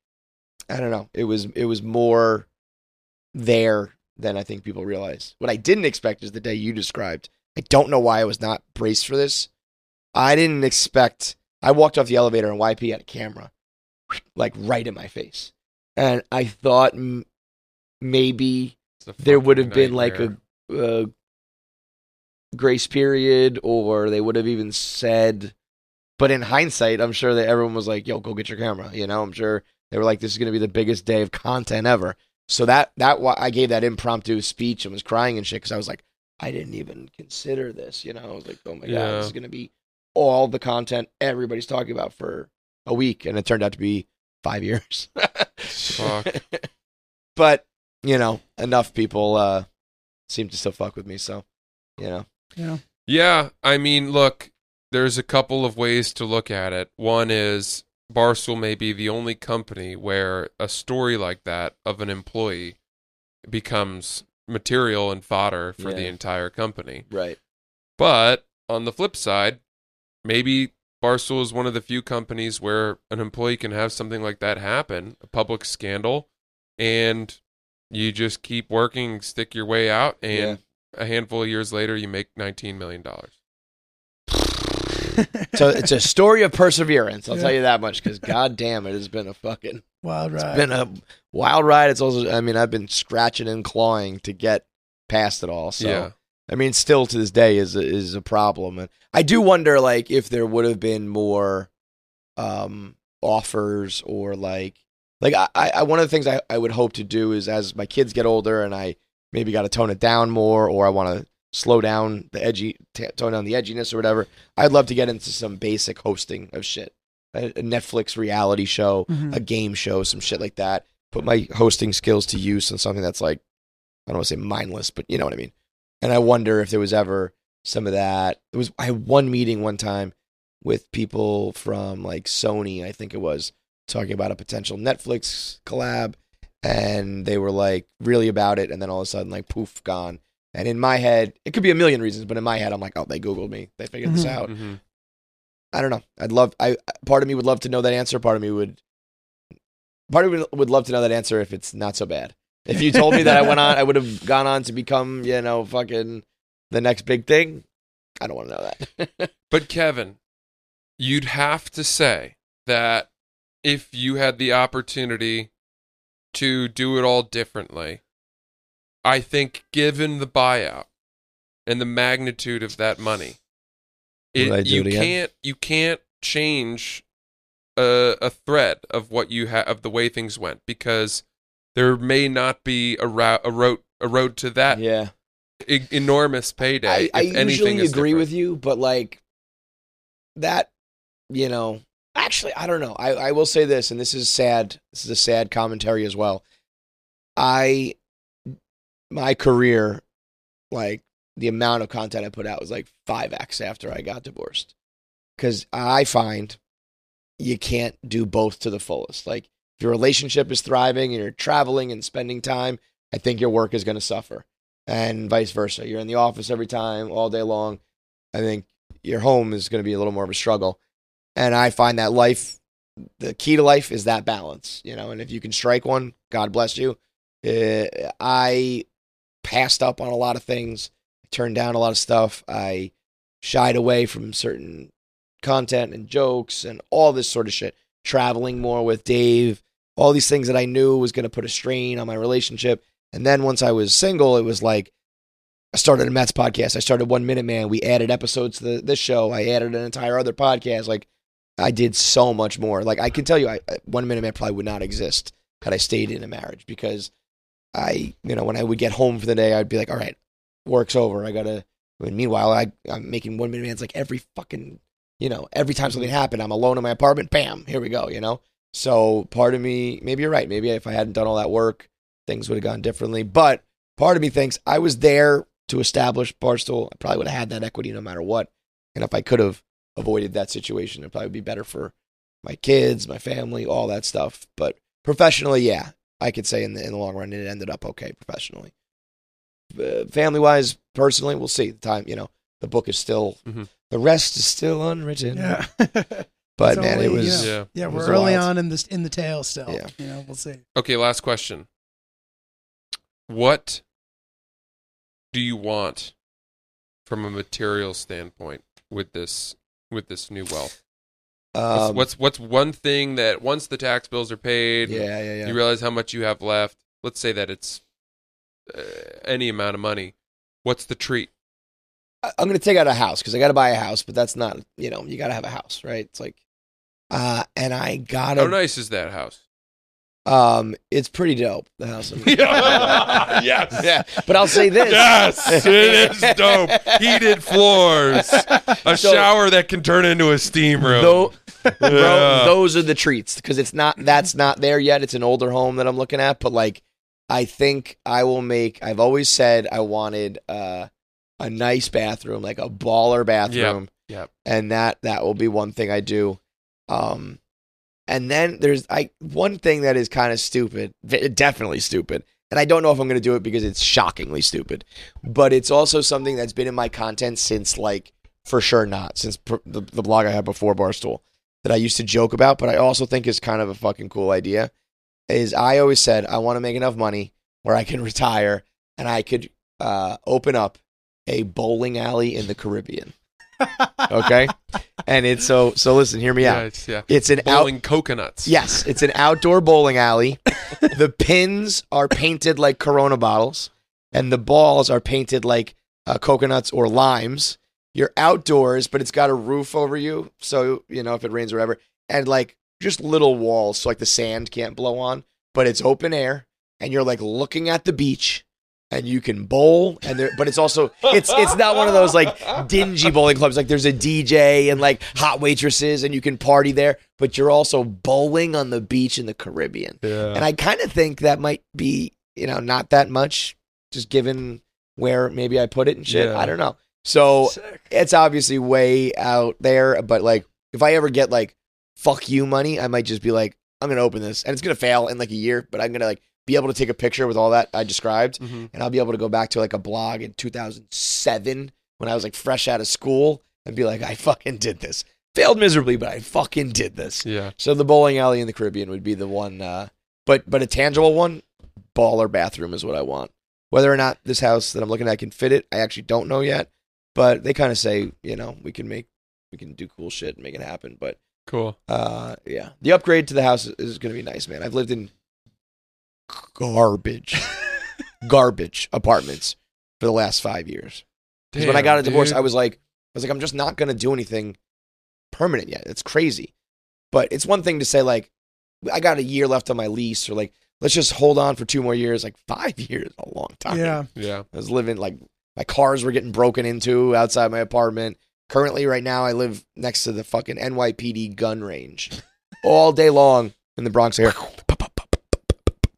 I don't know. It was it was more there than I think people realize. What I didn't expect is the day you described. I don't know why I was not braced for this. I didn't expect. I walked off the elevator and YP had a camera, like right in my face, and I thought m- maybe there would have been like a, a grace period, or they would have even said. But in hindsight, I'm sure that everyone was like, "Yo, go get your camera." You know, I'm sure they were like, "This is going to be the biggest day of content ever." So that that why I gave that impromptu speech and was crying and shit because I was like, I didn't even consider this. You know, I was like, "Oh my god, this is going to be all the content everybody's talking about for a week," and it turned out to be five <laughs> years. Fuck. but you know, enough people uh seem to still fuck with me. So you know, Yeah. Yeah, I mean, look, there's a couple of ways to look at it. One is Barstool may be the only company where a story like that of an employee becomes material and fodder for the entire company. right? But on the flip side, maybe Barstool is one of the few companies where an employee can have something like that happen, a public scandal, and you just keep working, stick your way out, and a handful of years later, you make $19 million. So it's a story of perseverance. I'll Yeah. tell you that much because god damn, it has been a fucking Wild ride. It's been a wild ride. It's also, I mean, I've been scratching and clawing to get past it all. So yeah. I mean, still to this day is a, is a problem, and I do wonder like if there would have been more um, offers or like like I, I one of the things I, I would hope to do is as my kids get older and I maybe got to tone it down more or I want to slow down the edgy t- tone down the edginess or whatever. I'd love to get into some basic hosting of shit, a, a Netflix reality show, Mhm. a game show, some shit like that. Put my hosting skills to use on something that's like I don't want to say mindless, but you know what I mean. And I wonder if there was ever some of that. There was I had one meeting one time with people from like Sony, I think it was, talking about a potential Netflix collab, and they were like really about it, and then all of a sudden like poof gone. And in my head, it could be a million reasons, but in my head, I'm like, oh, they googled me, they figured this Mhm. out. hmm I don't know. I'd love. I part of me would love to know that answer. Part of me would. Part of me would love to know that answer if it's not so bad. If you told me that I went on, I would have gone on to become, you know, fucking the next big thing. I don't want to know that. <laughs> But Kevin, you'd have to say that if you had the opportunity to do it all differently, I think given the buyout and the magnitude of that money, it, you again? can't you can't change a, a thread of what you have of the way things went because there may not be a route a road a road to that yeah, e- enormous payday. I, I usually agree with you, but like that, you know, actually, I don't know. I, I will say this, and this is sad. This is a sad commentary as well. I, my career, like the amount of content I put out was like 5x after I got divorced. Because I find you can't do both to the fullest. Like, if your relationship is thriving and you're traveling and spending time, I think your work is going to suffer and vice versa. You're in the office every time, all day long. I think your home is going to be a little more of a struggle. And I find that life, the key to life is that balance, you know. And if you can strike one, God bless you. Uh, I passed up on a lot of things, I turned down a lot of stuff. I shied away from certain content and jokes and all this sort of shit. Traveling more with Dave, all these things that I knew was going to put a strain on my relationship. And then once I was single, it was like I started a Mets podcast. I started One Minute Man. We added episodes to the, this show. I added an entire other podcast. Like I did so much more. Like I can tell you, I, One Minute Man probably would not exist had I stayed in a marriage because I, you know, when I would get home for the day, I'd be like, all right, work's over. I gotta. And meanwhile, I, I'm making One Minute Man's like every fucking, you know, every time something mm-hmm. happened, I'm alone in my apartment. Bam, here we go. You know. So part of me, maybe you're right. Maybe if I hadn't done all that work, things would have gone differently. But part of me thinks I was there to establish Barstool. I probably would have had that equity no matter what. And if I could have avoided that situation, it probably would be better for my kids, my family, all that stuff. But professionally, yeah, I could say in the in the long run it ended up okay professionally. Uh, family wise, personally, we'll see. The time, you know, the book is still Mhm. the rest is still unwritten. Yeah. <laughs> But It's man, only, it you was know, Yeah. yeah, It we're was early wild. on in this in the tail still. Yeah. You know, we'll see. Okay, last question. What do you want from a material standpoint with this with this new wealth? What's, um, what's what's one thing that once the tax bills are paid, yeah, yeah, yeah. you realize how much you have left. Let's say that it's uh, any amount of money. What's the treat? I- I'm gonna take out a house because I got to buy a house, but that's not you know you got to have a house, right? It's like, uh, and I gotta How nice is that house? Um, it's pretty dope. The house. I'm- <laughs> yes. yeah, but I'll say this. Yes, it <laughs> is dope. Heated floors, a So- shower that can turn into a steam room. Though, bro, Yeah. those are the treats because it's not that's not there yet. It's an older home that I'm looking at, but like I think I will make. I've always said I wanted uh, a nice bathroom, like a baller bathroom. Yep. and that that will be one thing I do. Um, and then there's I one thing that is kind of stupid, definitely stupid, and I don't know if I'm going to do it because it's shockingly stupid, but it's also something that's been in my content since like for sure not since pr- the, the blog I had before Barstool that I used to joke about, but I also think is kind of a fucking cool idea. Is I always said I want to make enough money where I can <laughs> retire and I could uh, open up a bowling alley in the Caribbean. Okay, and it's so so. Listen, hear me yeah, out. it's, yeah. It's an out. Bowling coconuts. Yes, it's an outdoor bowling alley. the pins are painted like Corona bottles, and the balls are painted like uh, coconuts or limes. You're outdoors, but it's got a roof over you, so you know if it rains or whatever, and like just little walls, so like the sand can't blow on. But it's open air, and you're like looking at the beach, and you can bowl, and there. But it's also it's it's not one of those like dingy bowling clubs. Like there's a DJ and like hot waitresses, and you can party there. But you're also bowling on the beach in the Caribbean, Yeah. and I kind of think that might be you know not that much, just given where maybe I put it and shit. Yeah. I don't know. So it's obviously way out there, but like if I ever get like fuck you money, I might just be like, I'm gonna open this and it's gonna fail in like a year, but I'm gonna like be able to take a picture with all that I described Mhm. and I'll be able to go back to like a blog in 2007 when I was like fresh out of school and be like, I fucking did this. Failed miserably, but I fucking did this. Yeah. So the bowling alley in the Caribbean would be the one, uh, but but a tangible one, baller bathroom is what I want. Whether or not this house that I'm looking at can fit it, I actually don't know yet. But they kind of say, you know, we can make, we can do cool shit and make it happen. But Cool. uh, yeah, the upgrade to the house is going to be nice, man. I've lived in garbage, <laughs> garbage apartments for the last five years. Because when I got a divorce, dude. I was like, I was like, I'm just not gonna do anything permanent yet. It's crazy. But it's one thing to say like, I got a year left on my lease, or like, let's just hold on for two more years. Like five <laughs> years, a long time. Yeah. Yeah. I was living like my cars were getting broken into outside my apartment. Currently, right now, I live next to the fucking NYPD gun range <laughs> all day long in the Bronx area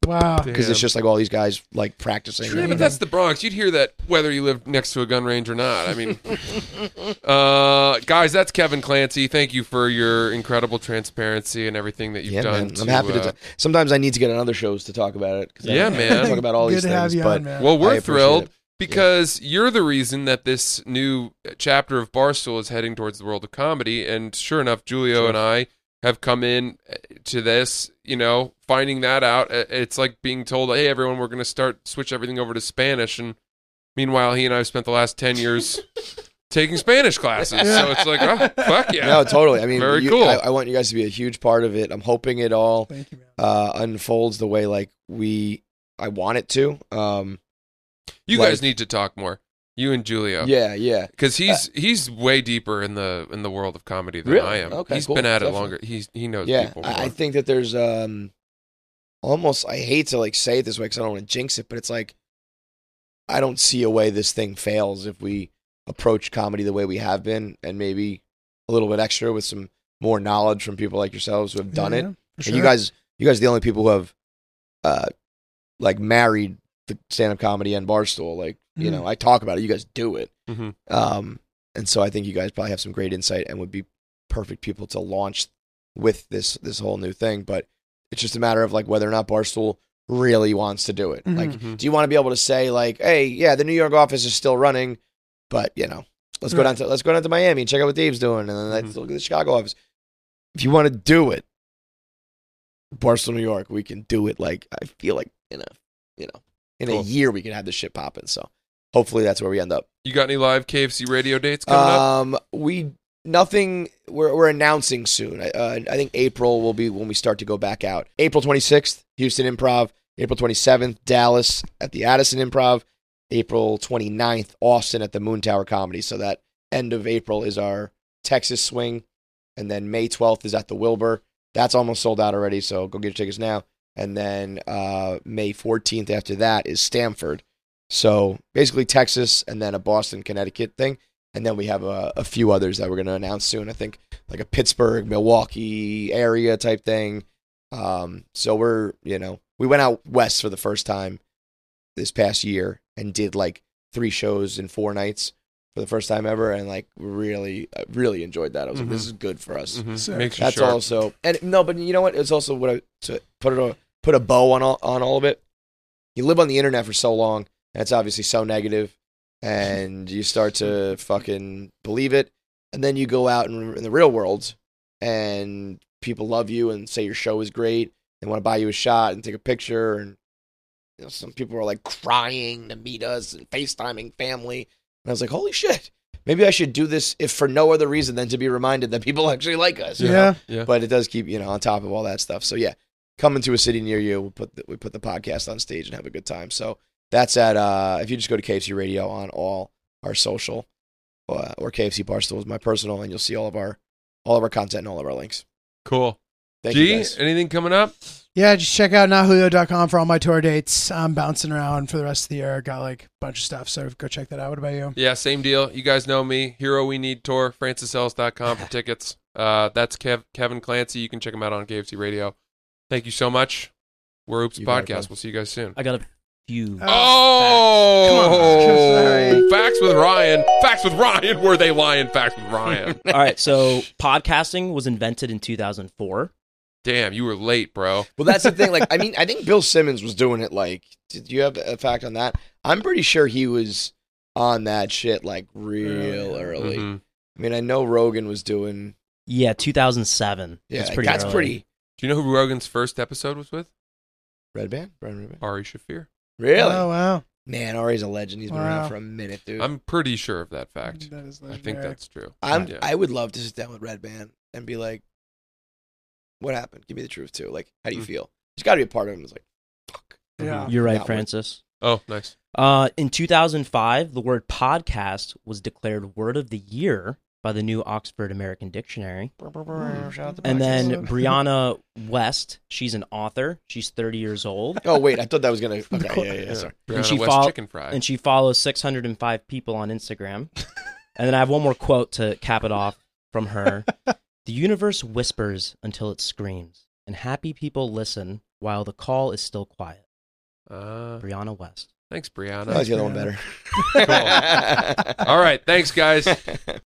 Wow. because it's just like all these guys like practicing. Yeah, but that's the Bronx. You'd hear that whether you live next to a gun range or not. I mean, <laughs> uh, guys, that's Kevin Clancy. Thank you for your incredible transparency and everything that you've yeah, done. man. I'm happy to. uh, t- Sometimes I need to get on other shows to talk about it. I Yeah, don't man. Talk about all Good these to things, have you but on, man. Well, we're thrilled it. because you're the reason that this new chapter of Barstool is heading towards the world of comedy. And sure enough, Julio Sure. and I have come in uh, to this, you know, finding that out. Uh, It's like being told, hey, everyone, we're going to start switch everything over to Spanish. And meanwhile, he and I have spent the last 10 years <laughs> taking Spanish classes. So it's like, oh, fuck yeah. No, totally. I mean, Very you- cool. I, I want you guys to be a huge part of it. I'm hoping it all you, uh, unfolds the way like we I want it to. Um, you like- guys need to talk more. You and Julio. yeah, yeah. Because he's he's way deeper in the in the world of comedy than Really? I am. Okay, He's cool. been at it longer. He's he knows yeah people. I, I think that there's um almost i hate to like say it this way because i don't want to jinx it but it's like i don't see a way this thing fails if we approach comedy the way we have been and maybe a little bit extra with some more knowledge from people like yourselves who have done Yeah, it yeah, for and you guys you guys are the only people who have uh like married the stand-up comedy and barstool like you Mhm. know i talk about it you guys do it Mhm. um and so i think you guys probably have some great insight and would be perfect people to launch with this this whole new thing but It's just a matter of like whether or not Barstool really wants to do it. Mhm. Like, Mhm. do you want to be able to say like, hey, yeah, the New York office is still running, but you know, let's go down to let's go down to Miami and check out what Dave's doing, and then let's Mhm. look at the Chicago office. If you want to do it, Barstool, New York, we can do it. Like I feel like in a you know in a year we can have this shit popping. So hopefully that's where we end up. You got any live KFC radio dates coming up? Um, we nothing. We're we're announcing soon. Uh, I think April will be when we start to go back out. April twenty sixth, Houston Improv. April twenty seventh, Dallas at the Addison Improv. April 29th, Austin at the Moontower Comedy. So that end of April is our Texas swing, and then May twelfth is at the Wilbur. That's almost sold out already. So go get your tickets now. And then uh, May fourteenth after that is Stamford. So basically Texas and then a Boston, Connecticut thing. And then we have a, a few others that we're going to announce soon. I think like a Pittsburgh, Milwaukee area type thing. Um, so we're, you know, we went out west for the first time this past year and did like three shows in four nights for the first time ever. And like really, really enjoyed that. I was like, this is good for us. Mhm. Sick. Makes you That's sharp. also, and no, but you know what? It's also what I, to put it a, put a bow on all, on all of it. You live on the internet for so long, That's obviously so negative, and you start to fucking believe it, and then you go out in, in the real world, and people love you and say your show is great, and want to buy you a shot and take a picture, and you know, some people are like crying to meet us and FaceTiming family, and I was like, holy shit. Maybe I should do this if for no other reason than to be reminded that people <laughs> actually like us. you know? Yeah. Yeah. but it does keep you know on top of all that stuff. So yeah, coming to a city near you, we put the, we put the podcast on stage and have a good time. So that's at uh, if you just go to KFC Radio on all our social uh, or KFC Barstool is my personal, and you'll see all of our all of our content and all of our links. Cool. Thank you G, anything coming up? Yeah, just check out notjulio.com for all my tour dates. I'm bouncing around for the rest of the year. Got like a bunch of stuff, so go check that out. What about you? Yeah, same deal. You guys know me. Hero We Need Tour, francisellis.com for <laughs> tickets. Uh, that's Kev- Kevin Clancy. You can check him out on KFC Radio. Thank you so much. We're Oops You Podcast. We'll see you guys soon. I got a few. Oh, Come on. facts with Ryan. Facts with Ryan. Were they lying? Facts with Ryan. <laughs> All right, so podcasting was invented in 2004. Damn, you were late, bro. Well, that's the thing. Like, I mean, I think Bill Simmons was doing it. Like, did you have a fact on that? I'm pretty sure he was on that shit like real early. Mhm. I mean, I know Rogan was doing. Yeah, 2007. Yeah, that's pretty. that's early. pretty. Do you know who Rogan's first episode was with? Redban, Brian Redban. Ari Shaffir. Really? Oh wow, Man, Ari's a legend. He's been around for a minute, dude. I'm pretty sure of that fact. that is legendary. I think that's true. I'm Yeah. I would love to sit down with Redban and be like, "What happened? Give me the truth too. Like, how do you Mm. feel? There's got to be a part of him that's like, fuck. Yeah. You're right, That would- Francis. Oh, nice. Uh, in 2005, the word podcast was declared word of the year by the new Oxford American Dictionary. Shout And then. Brianna Wiest, she's an author. She's 30 years old. oh wait, I thought that was gonna. <laughs> Okay, yeah, yeah, yeah. Sorry. Brianna she Wiest fol- Chicken Fry. and she follows 605 people on Instagram. <laughs> and then I have one more quote to cap it off from her. <laughs> the universe whispers until it screams, and happy people listen while the call is still quiet. Uh, Brianna Wiest. thanks, Brianna. I Brianna. like the other one <laughs> better. All right. Thanks, guys. <laughs>